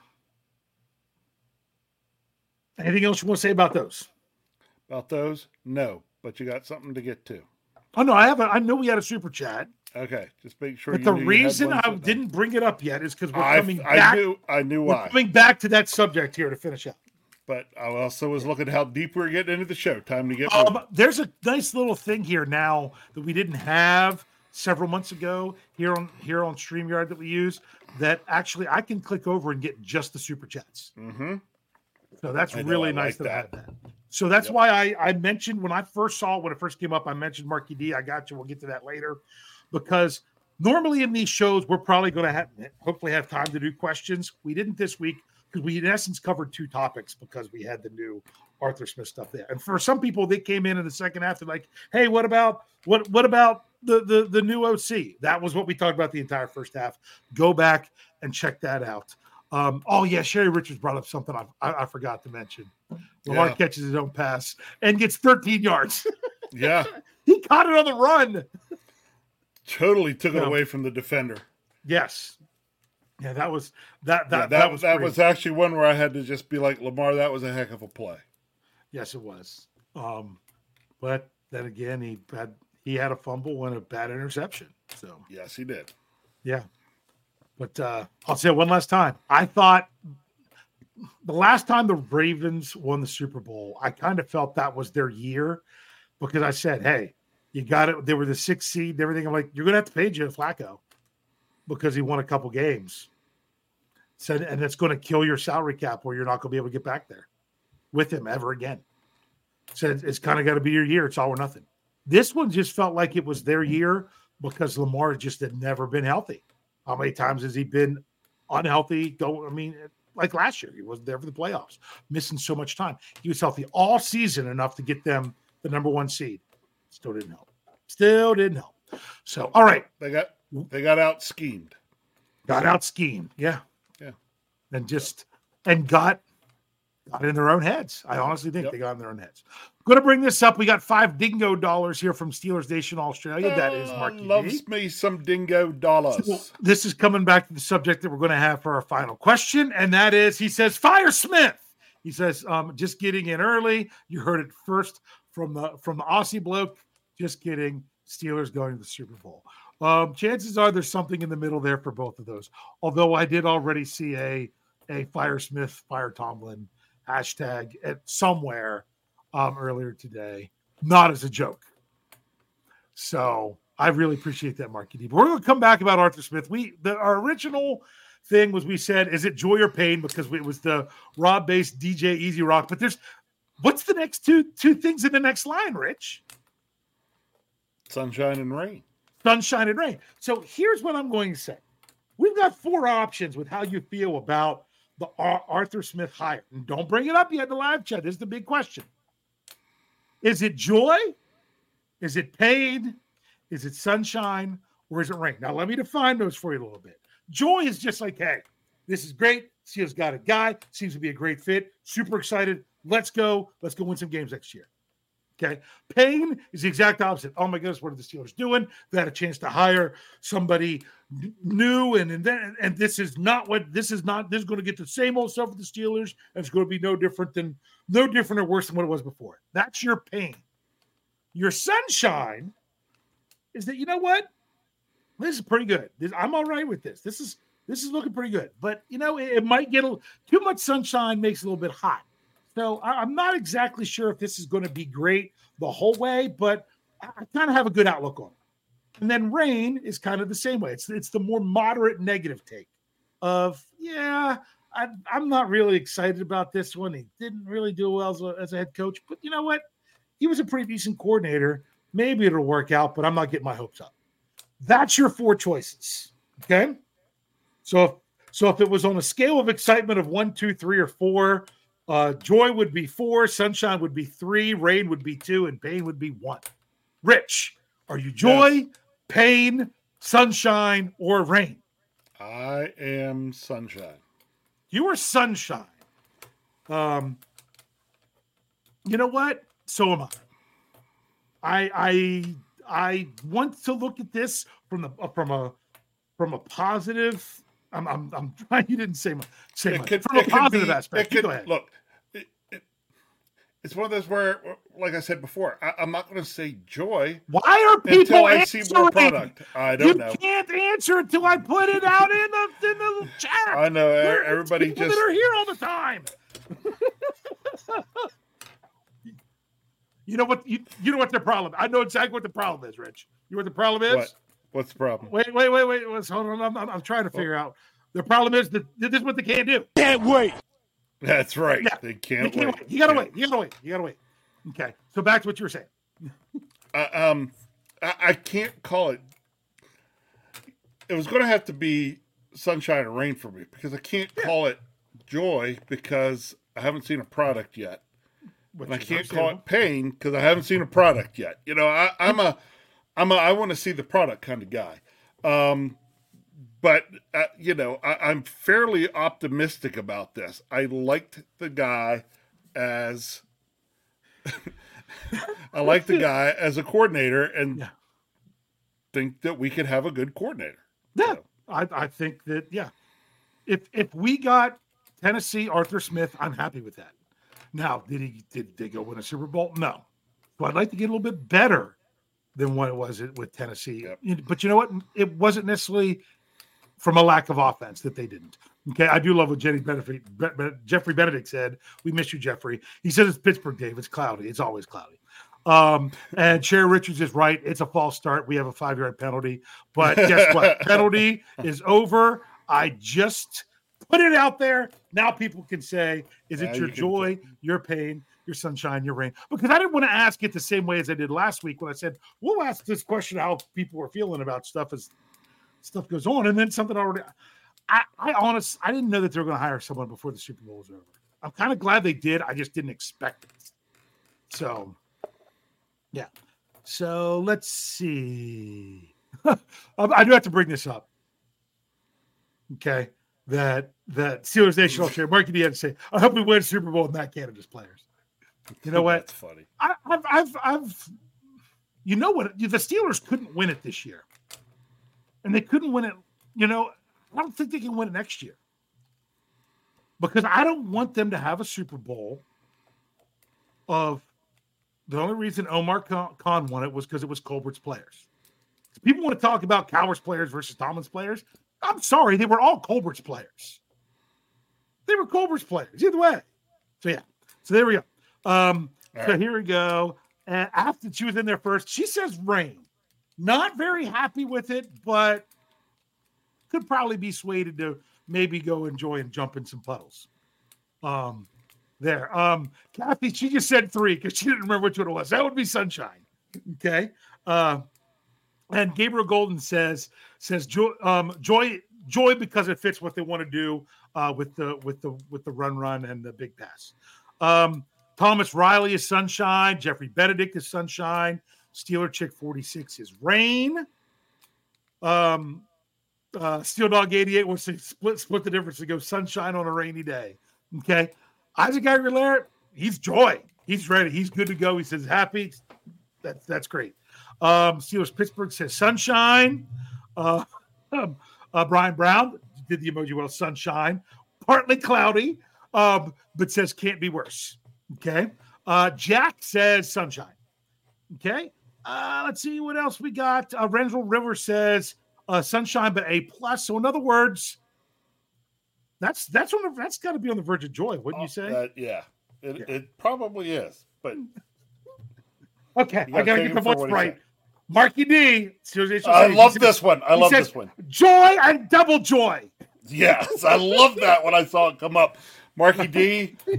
Anything else you want to say about those? About those, no, but you got something to get to. Oh no, I have. A, I know we had a super chat, Okay, just make sure. but you the reason I didn't bring it up yet is because we're I, coming I back. knew, I knew We're why, coming back to that subject here to finish up. But I also was looking how deep we're getting into the show. Time to get Um, there's a nice little thing here now that we didn't have several months ago here on here on Streamyard that we use that actually I can click over and get just the super chats. Mm-hmm. So that's I really nice like that, have that. So that's Yep. why I, I mentioned when I first saw it, when it first came up, I mentioned Marky D. I got you. We'll get to that later. Because normally in these shows, we're probably going to have hopefully have time to do questions. We didn't this week because we in essence covered two topics because we had the new Arthur Smith stuff there. And for some people, they came in in the second half. They're like, "Hey, what about what what about the the the new OC?" That was what we talked about the entire first half. Go back and check that out. Um, oh yeah, Sherry Richards brought up something I, I, I forgot to mention. Lamar Yeah. catches his own pass and gets 13 yards. *laughs* Yeah, *laughs* he caught it on the run. totally took it away from the defender. Yes. Yeah, that was that that Yeah, that, was that was actually one where I had to just be like Lamar. That was a heck of a play. yes, it was. Um, but then again, he had he had a fumble and a bad interception. So Yes, he did. yeah. But uh, I'll say it one last time. I thought the last time the Ravens won the Super Bowl, I kind of felt that was their year because I said, "Hey, you got it." They were the sixth seed and everything. I'm like, "You're gonna have to pay Joe Flacco because he won a couple games." Said, and it's going to kill your salary cap, where you're not going to be able to get back there with him ever again. Said it's kind of got to be your year. It's all or nothing. This one just felt like it was their year because Lamar just had never been healthy. How many times has he been unhealthy? Go, I mean, like last year, he wasn't there for the playoffs, missing so much time. He was healthy all season enough to get them the number one seed. Still didn't help. Still didn't help. So, all right, They got they got out schemed. got out schemed. Yeah. And just and got got in their own heads. I honestly think Yep. they got in their own heads. Going to bring this up. We got five dingo dollars here from Steelers Nation Australia. That is Uh, Marky D. loves me some dingo dollars. So this is coming back to the subject that we're going to have for our final question, and that is he says, Fire Smith. He says, um, just getting in early. You heard it first from the from the Aussie bloke. Just kidding. Steelers going to the Super Bowl. Um, chances are there's something in the middle there for both of those. Although I did already see a a Fire Smith, Fire Tomlin hashtag at somewhere um, earlier today, not as a joke. So I really appreciate that, Marky D. But we're going to come back about Arthur Smith. We the our original thing was we said, is it joy or pain? Because it was the Rob based DJ E-Z Rock. But there's what's the next two two things in the next line, Rich? Sunshine and rain. Sunshine and rain. So here's what I'm going to say. We've got four options with how you feel about the Ar- Arthur Smith hire. And don't bring it up yet in the live chat. This is the big question. Is it joy? Is it pain? Is it sunshine? Or is it rain? Now, let me define those for you a little bit. Joy is just like, hey, this is great. Seals got a guy, seems to be a great fit. Super excited. Let's go. Let's go win some games next year. Okay. Pain is the exact opposite. Oh my goodness, what are the Steelers doing? They had a chance to hire somebody new, and and then and this is not what this is not. This is going to get the same old stuff with the Steelers, and it's going to be no different than no different or worse than what it was before. That's your pain. Your sunshine is that you know what? This is pretty good. This, I'm all right with this. This is this is looking pretty good. But you know, it, it might get a, too much sunshine makes it a little bit hot. So I, I'm not exactly sure if this is going to be great the whole way, but I, kind of have a good outlook on it. And then rain is kind of the same way. It's it's the more moderate negative take of yeah, I, I'm not really excited about this one. He didn't really do well as a, as a head coach, but you know what? He was a pretty decent coordinator. Maybe it'll work out, but I'm not getting my hopes up. That's your four choices. Okay. So if so if it was on a scale of excitement of one, two, three, or four, uh, joy would be four, sunshine would be three, rain would be two, and pain would be one. Rich, are you joy, pain, sunshine, or rain? I am sunshine. You are sunshine. Um, you know what? So am I. I I I want to look at this from the from a from a positive. I'm I'm, I'm trying. *laughs* You didn't say much. Say much. from a positive be, aspect. Could, go ahead. Look, it, it, it's one of those where, like I said before, I, am not going to say joy. Why are people until I see more product? I don't you know. You can't answer until I put it out in the in the chat. I know There's everybody people just that are here all the time. *laughs* you know what? You, you know what the problem? I know exactly what the problem is, Rich. You know what the problem is? What? What's the problem? Wait, wait, wait, wait. Let's hold on. I'm, I'm, I'm trying to figure out. The problem is that this is what they can't do. Can't wait. That's right. Yeah. They can't, they can't wait. wait. You gotta wait. You gotta wait. You gotta wait. Okay. So back to what you were saying. *laughs* Uh, um, I, I can't call it. It was going to have to be sunshine or rain for me because I can't yeah. call it joy because I haven't seen a product yet. and I can't call it pain because I haven't seen a product yet. You know, I, I'm a, I'm a, I want to see the product kind of guy. Um, but uh, you know, I, am fairly optimistic about this. I liked the guy as, *laughs* I like the *laughs* guy as a coordinator, and yeah. think that we could have a good coordinator. Yeah, so. I, I think that yeah, if if we got Tennessee Arthur Smith, I'm happy with that. Now, did he did they go win a Super Bowl? No. So I'd like to get a little bit better than what it was with Tennessee. Yep. But you know what? It wasn't necessarily from a lack of offense that they didn't. Okay, I do love what Jenny Benedict, Jeffrey Benedict said. We miss you, Jeffrey. He says it's Pittsburgh, Dave. It's cloudy. It's always cloudy. Um, and Sherry Richards is right. It's a false start. We have a five yard penalty. But guess what? *laughs* penalty is over. I just put it out there. Now people can say, is it your you joy, your pain, your sunshine, your rain? Because I didn't want to ask it the same way as I did last week when I said, we'll ask this question how people were feeling about stuff as stuff goes on. And then something already, I, I honest, I didn't know that they were going to hire someone before the Super Bowl was over. I'm kind of glad they did. I just didn't expect it. So, yeah. So let's see. *laughs* I do have to bring this up. Okay that that Steelers Nation share. Marky D had to say, "I hope we win Super Bowl with Matt Canada's players." You know what? That's funny. I, have I've, I've, you know what? The Steelers couldn't win it this year, and they couldn't win it. You know, I don't think they can win it next year because I don't want them to have a Super Bowl. Of the only reason Omar Khan won it was because it was Colbert's players. People want to talk about Cowher's players versus Tomlin's players. I'm sorry, they were all Colbert's players. They were Colbert's players, either way. So yeah. So there we go. Um, so here we go. And after she was in there first, she says rain. Not very happy with it, but could probably be swayed to maybe go enjoy and jump in some puddles. Um, there. Um, Kathy, she just said three because she didn't remember which one it was. That would be sunshine. Okay. Uh, and Gabriel Golden says says joy, um, joy joy because it fits what they want to do uh, with the with the with the run run and the big pass. Um, Thomas Riley is sunshine. Jeffrey Benedict is sunshine. Steeler Chick 46 is rain. Um, uh, Steel Dog 88 wants to split split the difference to go sunshine on a rainy day. Okay. Isaac Aguilera, he's joy. He's ready. He's good to go. He says happy. That's that's great. Um, Steelers Pittsburgh says sunshine. Uh, *laughs* um, uh, Brian Brown did the emoji well, sunshine. Partly cloudy, um, but says can't be worse. Okay. Uh, Jack says sunshine. Okay. Uh, let's see what else we got. Uh, Renzel River says uh, sunshine, but A plus. So in other words, that's that's on the, that's got to be on the verge of joy, wouldn't you say? That, yeah. It, yeah. it probably is, but okay, I gotta get the voice right. Marky D. I love this one. I love this one. Joy and double joy. Yes, I love that when I saw it come up. Marky D. *laughs*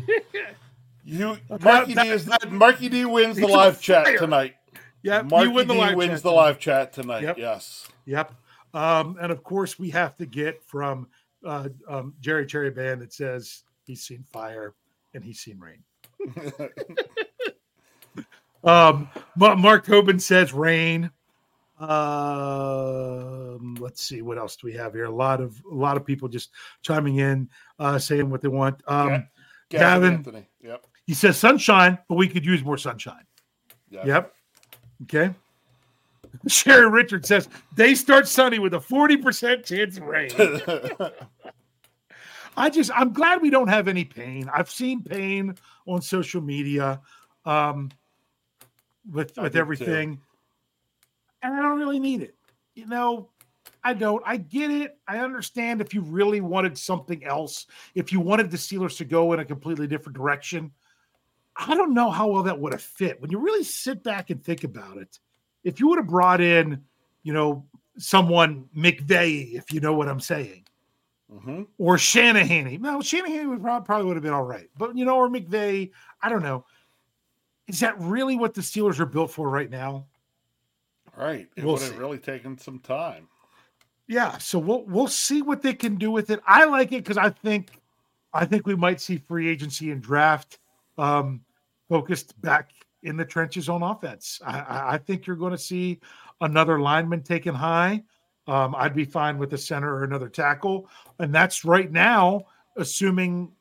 You Marky D is Marky D wins the live chat tonight. Yep, Marky win the D live wins the tonight. live chat tonight. Yep. Yes. Yep. Um, and of course, we have to get from uh, um, Jerry Cherry Band that says he's seen fire and he's seen rain. *laughs* Um, Mark Tobin says rain. Um, let's see what else do we have here. A lot of a lot of people just chiming in, uh, saying what they want. Um, Ga- Gavin, Anthony. Yep. He says sunshine, but we could use more sunshine. Yep. Yep. Okay. *laughs* Sherry Richard says they start sunny with a 40% chance of rain. *laughs* I just I'm glad we don't have any pain. I've seen pain on social media um with I with do too. everything. And I don't really need it. You know, I don't. I get it. I understand if you really wanted something else, if you wanted the Steelers to go in a completely different direction. I don't know how well that would have fit. When you really sit back and think about it, if you would have brought in, you know, someone McVay, if you know what I'm saying, hmm or Shanahan. No, Shanahan would probably, probably would have been all right, but you know, or McVay. I don't know. Is that really what the Steelers are built for right now? Right. It We'll would have see. really taken some time. Yeah, so we'll we'll see what they can do with it. I like it because I think I think we might see free agency and draft um, focused back in the trenches on offense. I, I, think you're going to see another lineman taken high. Um, I'd be fine with a center or another tackle, and that's right now assuming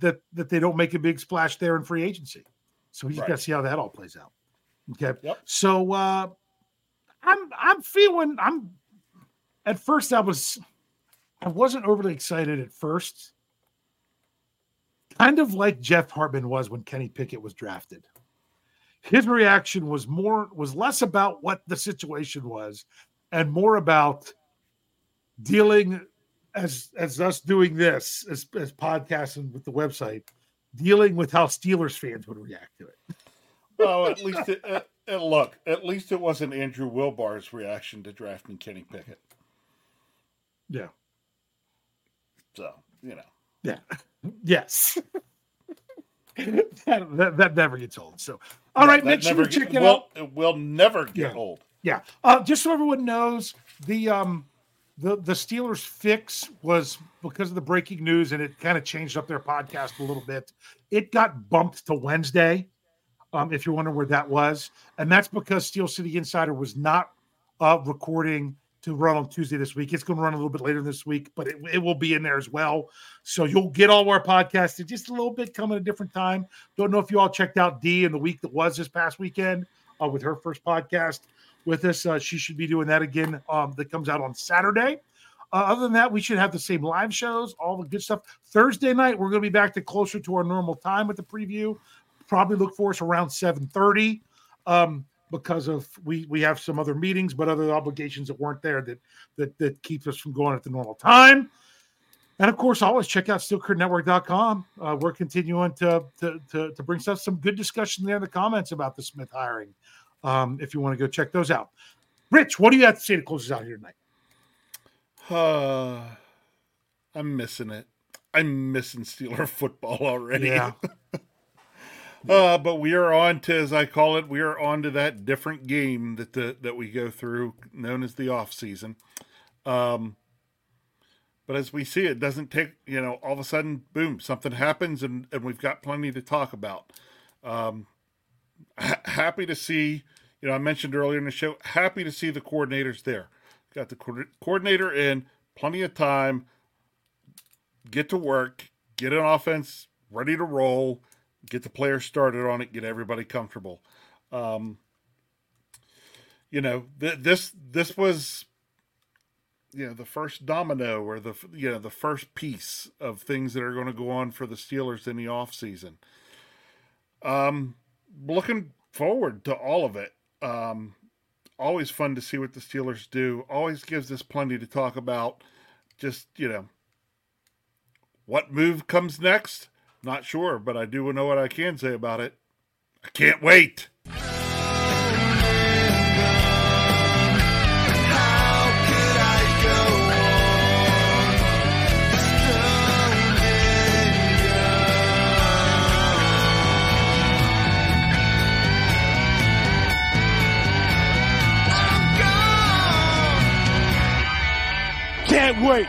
that that they don't make a big splash there in free agency. So he's got to see how that all plays out. Okay. Yep. So uh, I'm I'm feeling I'm at first I was I wasn't overly excited at first. Kind of like Jeff Hartman was when Kenny Pickett was drafted. His reaction was more was less about what the situation was and more about dealing as as us doing this as as podcasting with the website dealing with how Steelers fans would react to it. Well, at least it, it, it- look. At least it wasn't Andrew Wilbar's reaction to drafting Kenny Pickett. Yeah. So you know. Yeah. Yes. *laughs* that, that, that never gets old. So, all right, make sure never you check it will, out. It will never get Yeah. old. Yeah. Uh, just so everyone knows, the um the the Steelers fix was because of the breaking news, and it kind of changed up their podcast a little bit. It got bumped to Wednesday. Um, if you're wondering where that was, and that's because Steel City Insider was not uh recording to run on Tuesday this week. It's going to run a little bit later this week, but it, it will be in there as well. So you'll get all our podcasts. Just a little bit coming at a different time. Don't know if you all checked out D in the week that was this past weekend uh, with her first podcast with us. Uh, she should be doing that again. Um, that comes out on Saturday. Uh, other than that, we should have the same live shows, all the good stuff. Thursday night, we're going to be back to closer to our normal time with the preview. Probably look for us around seven thirty, um, because of we we have some other meetings, but other obligations that weren't there that that that keeps us from going at the normal time. And of course, always check out steelcurtainnetwork.com. Uh, we're continuing to, to to to bring stuff, some good discussion there in the comments about the Smith hiring. Um, if you want to go check those out. Rich, what do you have to say to close us out here tonight? Uh, *sighs* I'm missing it. I'm missing Steeler *laughs* football already. Yeah. Uh, but we are on to, as I call it, we are on to that different game that the that we go through, known as the off season. Um, but as we see, it doesn't take you know all of a sudden, boom, something happens, and and we've got plenty to talk about. Um, ha- happy to see, you know, I mentioned earlier in the show, happy to see the coordinators there. Got the co- coordinator in, plenty of time. Get to work, get an offense ready to roll get the players started on it, get everybody comfortable. Um, you know, th- this this was you know the first domino or the you know the first piece of things that are going to go on for the Steelers in the off season. Um, looking forward to all of it. Um, always fun to see what the Steelers do. Always gives us plenty to talk about. Just you know, what move comes next? Not sure, but I do know what I can say about it. I can't wait. Can't wait.